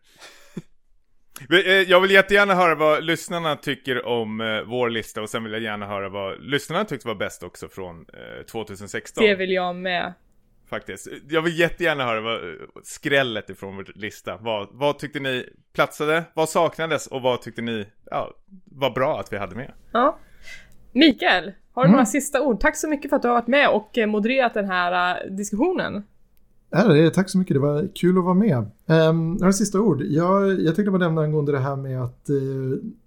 Eh, Jag vill jättegärna höra vad lyssnarna tycker om eh, vår lista och sen vill jag gärna höra vad lyssnarna tyckte var bäst också från eh, 2016. Det vill jag med. Faktiskt. Jag vill jättegärna höra vad, skrället ifrån vår lista. Vad, vad tyckte ni platsade? Vad saknades? Och vad tyckte ni ja, var bra att vi hade med? Ja. Mikael, har du Mm. några sista ord? Tack så mycket för att du har varit med och eh, modererat den här eh, diskussionen. Ja, tack så mycket, det var kul att vara med. Um, några sista ord. Jag, jag tänkte bara nämna angående det här med att eh,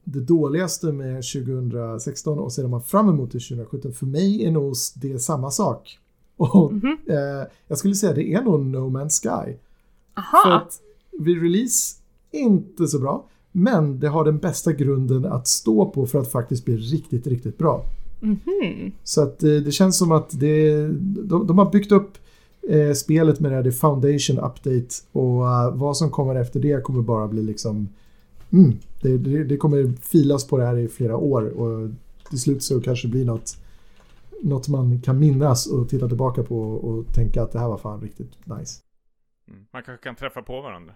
det dåligaste med 2016 och sedan man fram emot till 2017, för mig är nog det samma sak. Och Mhm. eh, jag skulle säga det är nog No Man's Sky. Aha! För att vid release, inte så bra, men det har den bästa grunden att stå på för att faktiskt bli riktigt, riktigt bra. Mhm. Så att eh, det känns som att det, de, de har byggt upp eh, spelet med det här, det Foundation Update och eh, vad som kommer efter det kommer bara bli liksom mm, det, det, det kommer filas på det här i flera år och till slut så kanske det blir något något man kan minnas och titta tillbaka på och tänka att det här var fan riktigt nice. Mm. Man kanske kan träffa på varandra.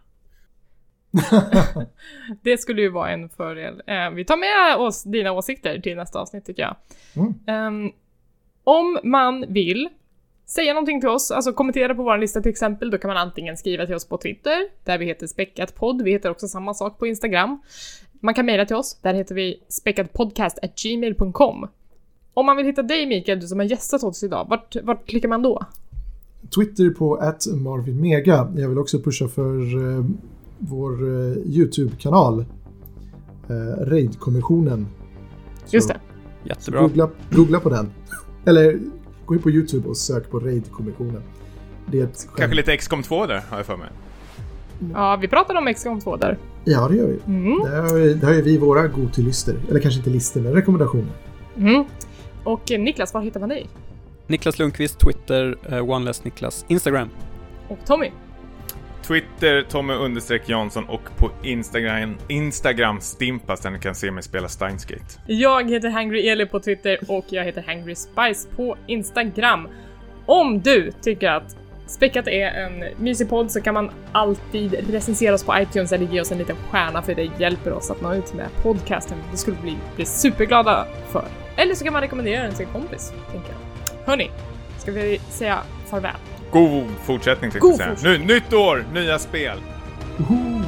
Det skulle ju vara en fördel. Eh, vi tar med oss dina åsikter till nästa avsnitt tycker jag. Mm. Ehm, om man vill säga någonting till oss, alltså kommentera på vår lista till exempel, då kan man antingen skriva till oss på Twitter, där vi heter späckatpodd, vi heter också samma sak på Instagram. Man kan mejla till oss, där heter vi späckatpodcast.gmail.com. Om man vill hitta dig Mikael, du som har gästat oss idag, vart, vart klickar man då? Twitter på att Marvin Mega. Jag vill också pusha för eh, vår eh, YouTube-kanal. Eh, Raid-kommissionen. Just det. Jättebra. Googla, googla på den. Eller gå in på YouTube och sök på Raid-kommissionen. Det är ett skämt. Kanske lite XCOM 2 där, har jag för mig. Ja, vi pratade om XCOM 2 där. Ja, det gör vi. Mm. Där har, vi- där har ju vi våra go-to-listor. Eller kanske inte listor, men rekommendationer. Mm. Och eh, Niklas, var hittar man dig? Niklas Lundqvist, Twitter, uh, OneLessNiklas, Instagram. Och Tommy? Twitter, Tommy understreck Jansson och på Instagram, Instagram Stimpas där ni kan se mig spela Steins Gate. Jag heter Hangry Eli på Twitter och jag heter Hangry Spice på Instagram. Om du tycker att Späckat är en mysig podd så kan man alltid recensera oss på iTunes eller ge oss en liten stjärna för det hjälper oss att nå ut med podcasten. Det skulle vi bli superglada för. Eller så kan man rekommendera den till en kompis, tänker jag. Hörni, ska vi säga farväl? God fortsättning tänkte God jag säga. Nu, nytt år, nya spel.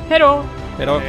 Hej då! Hej då!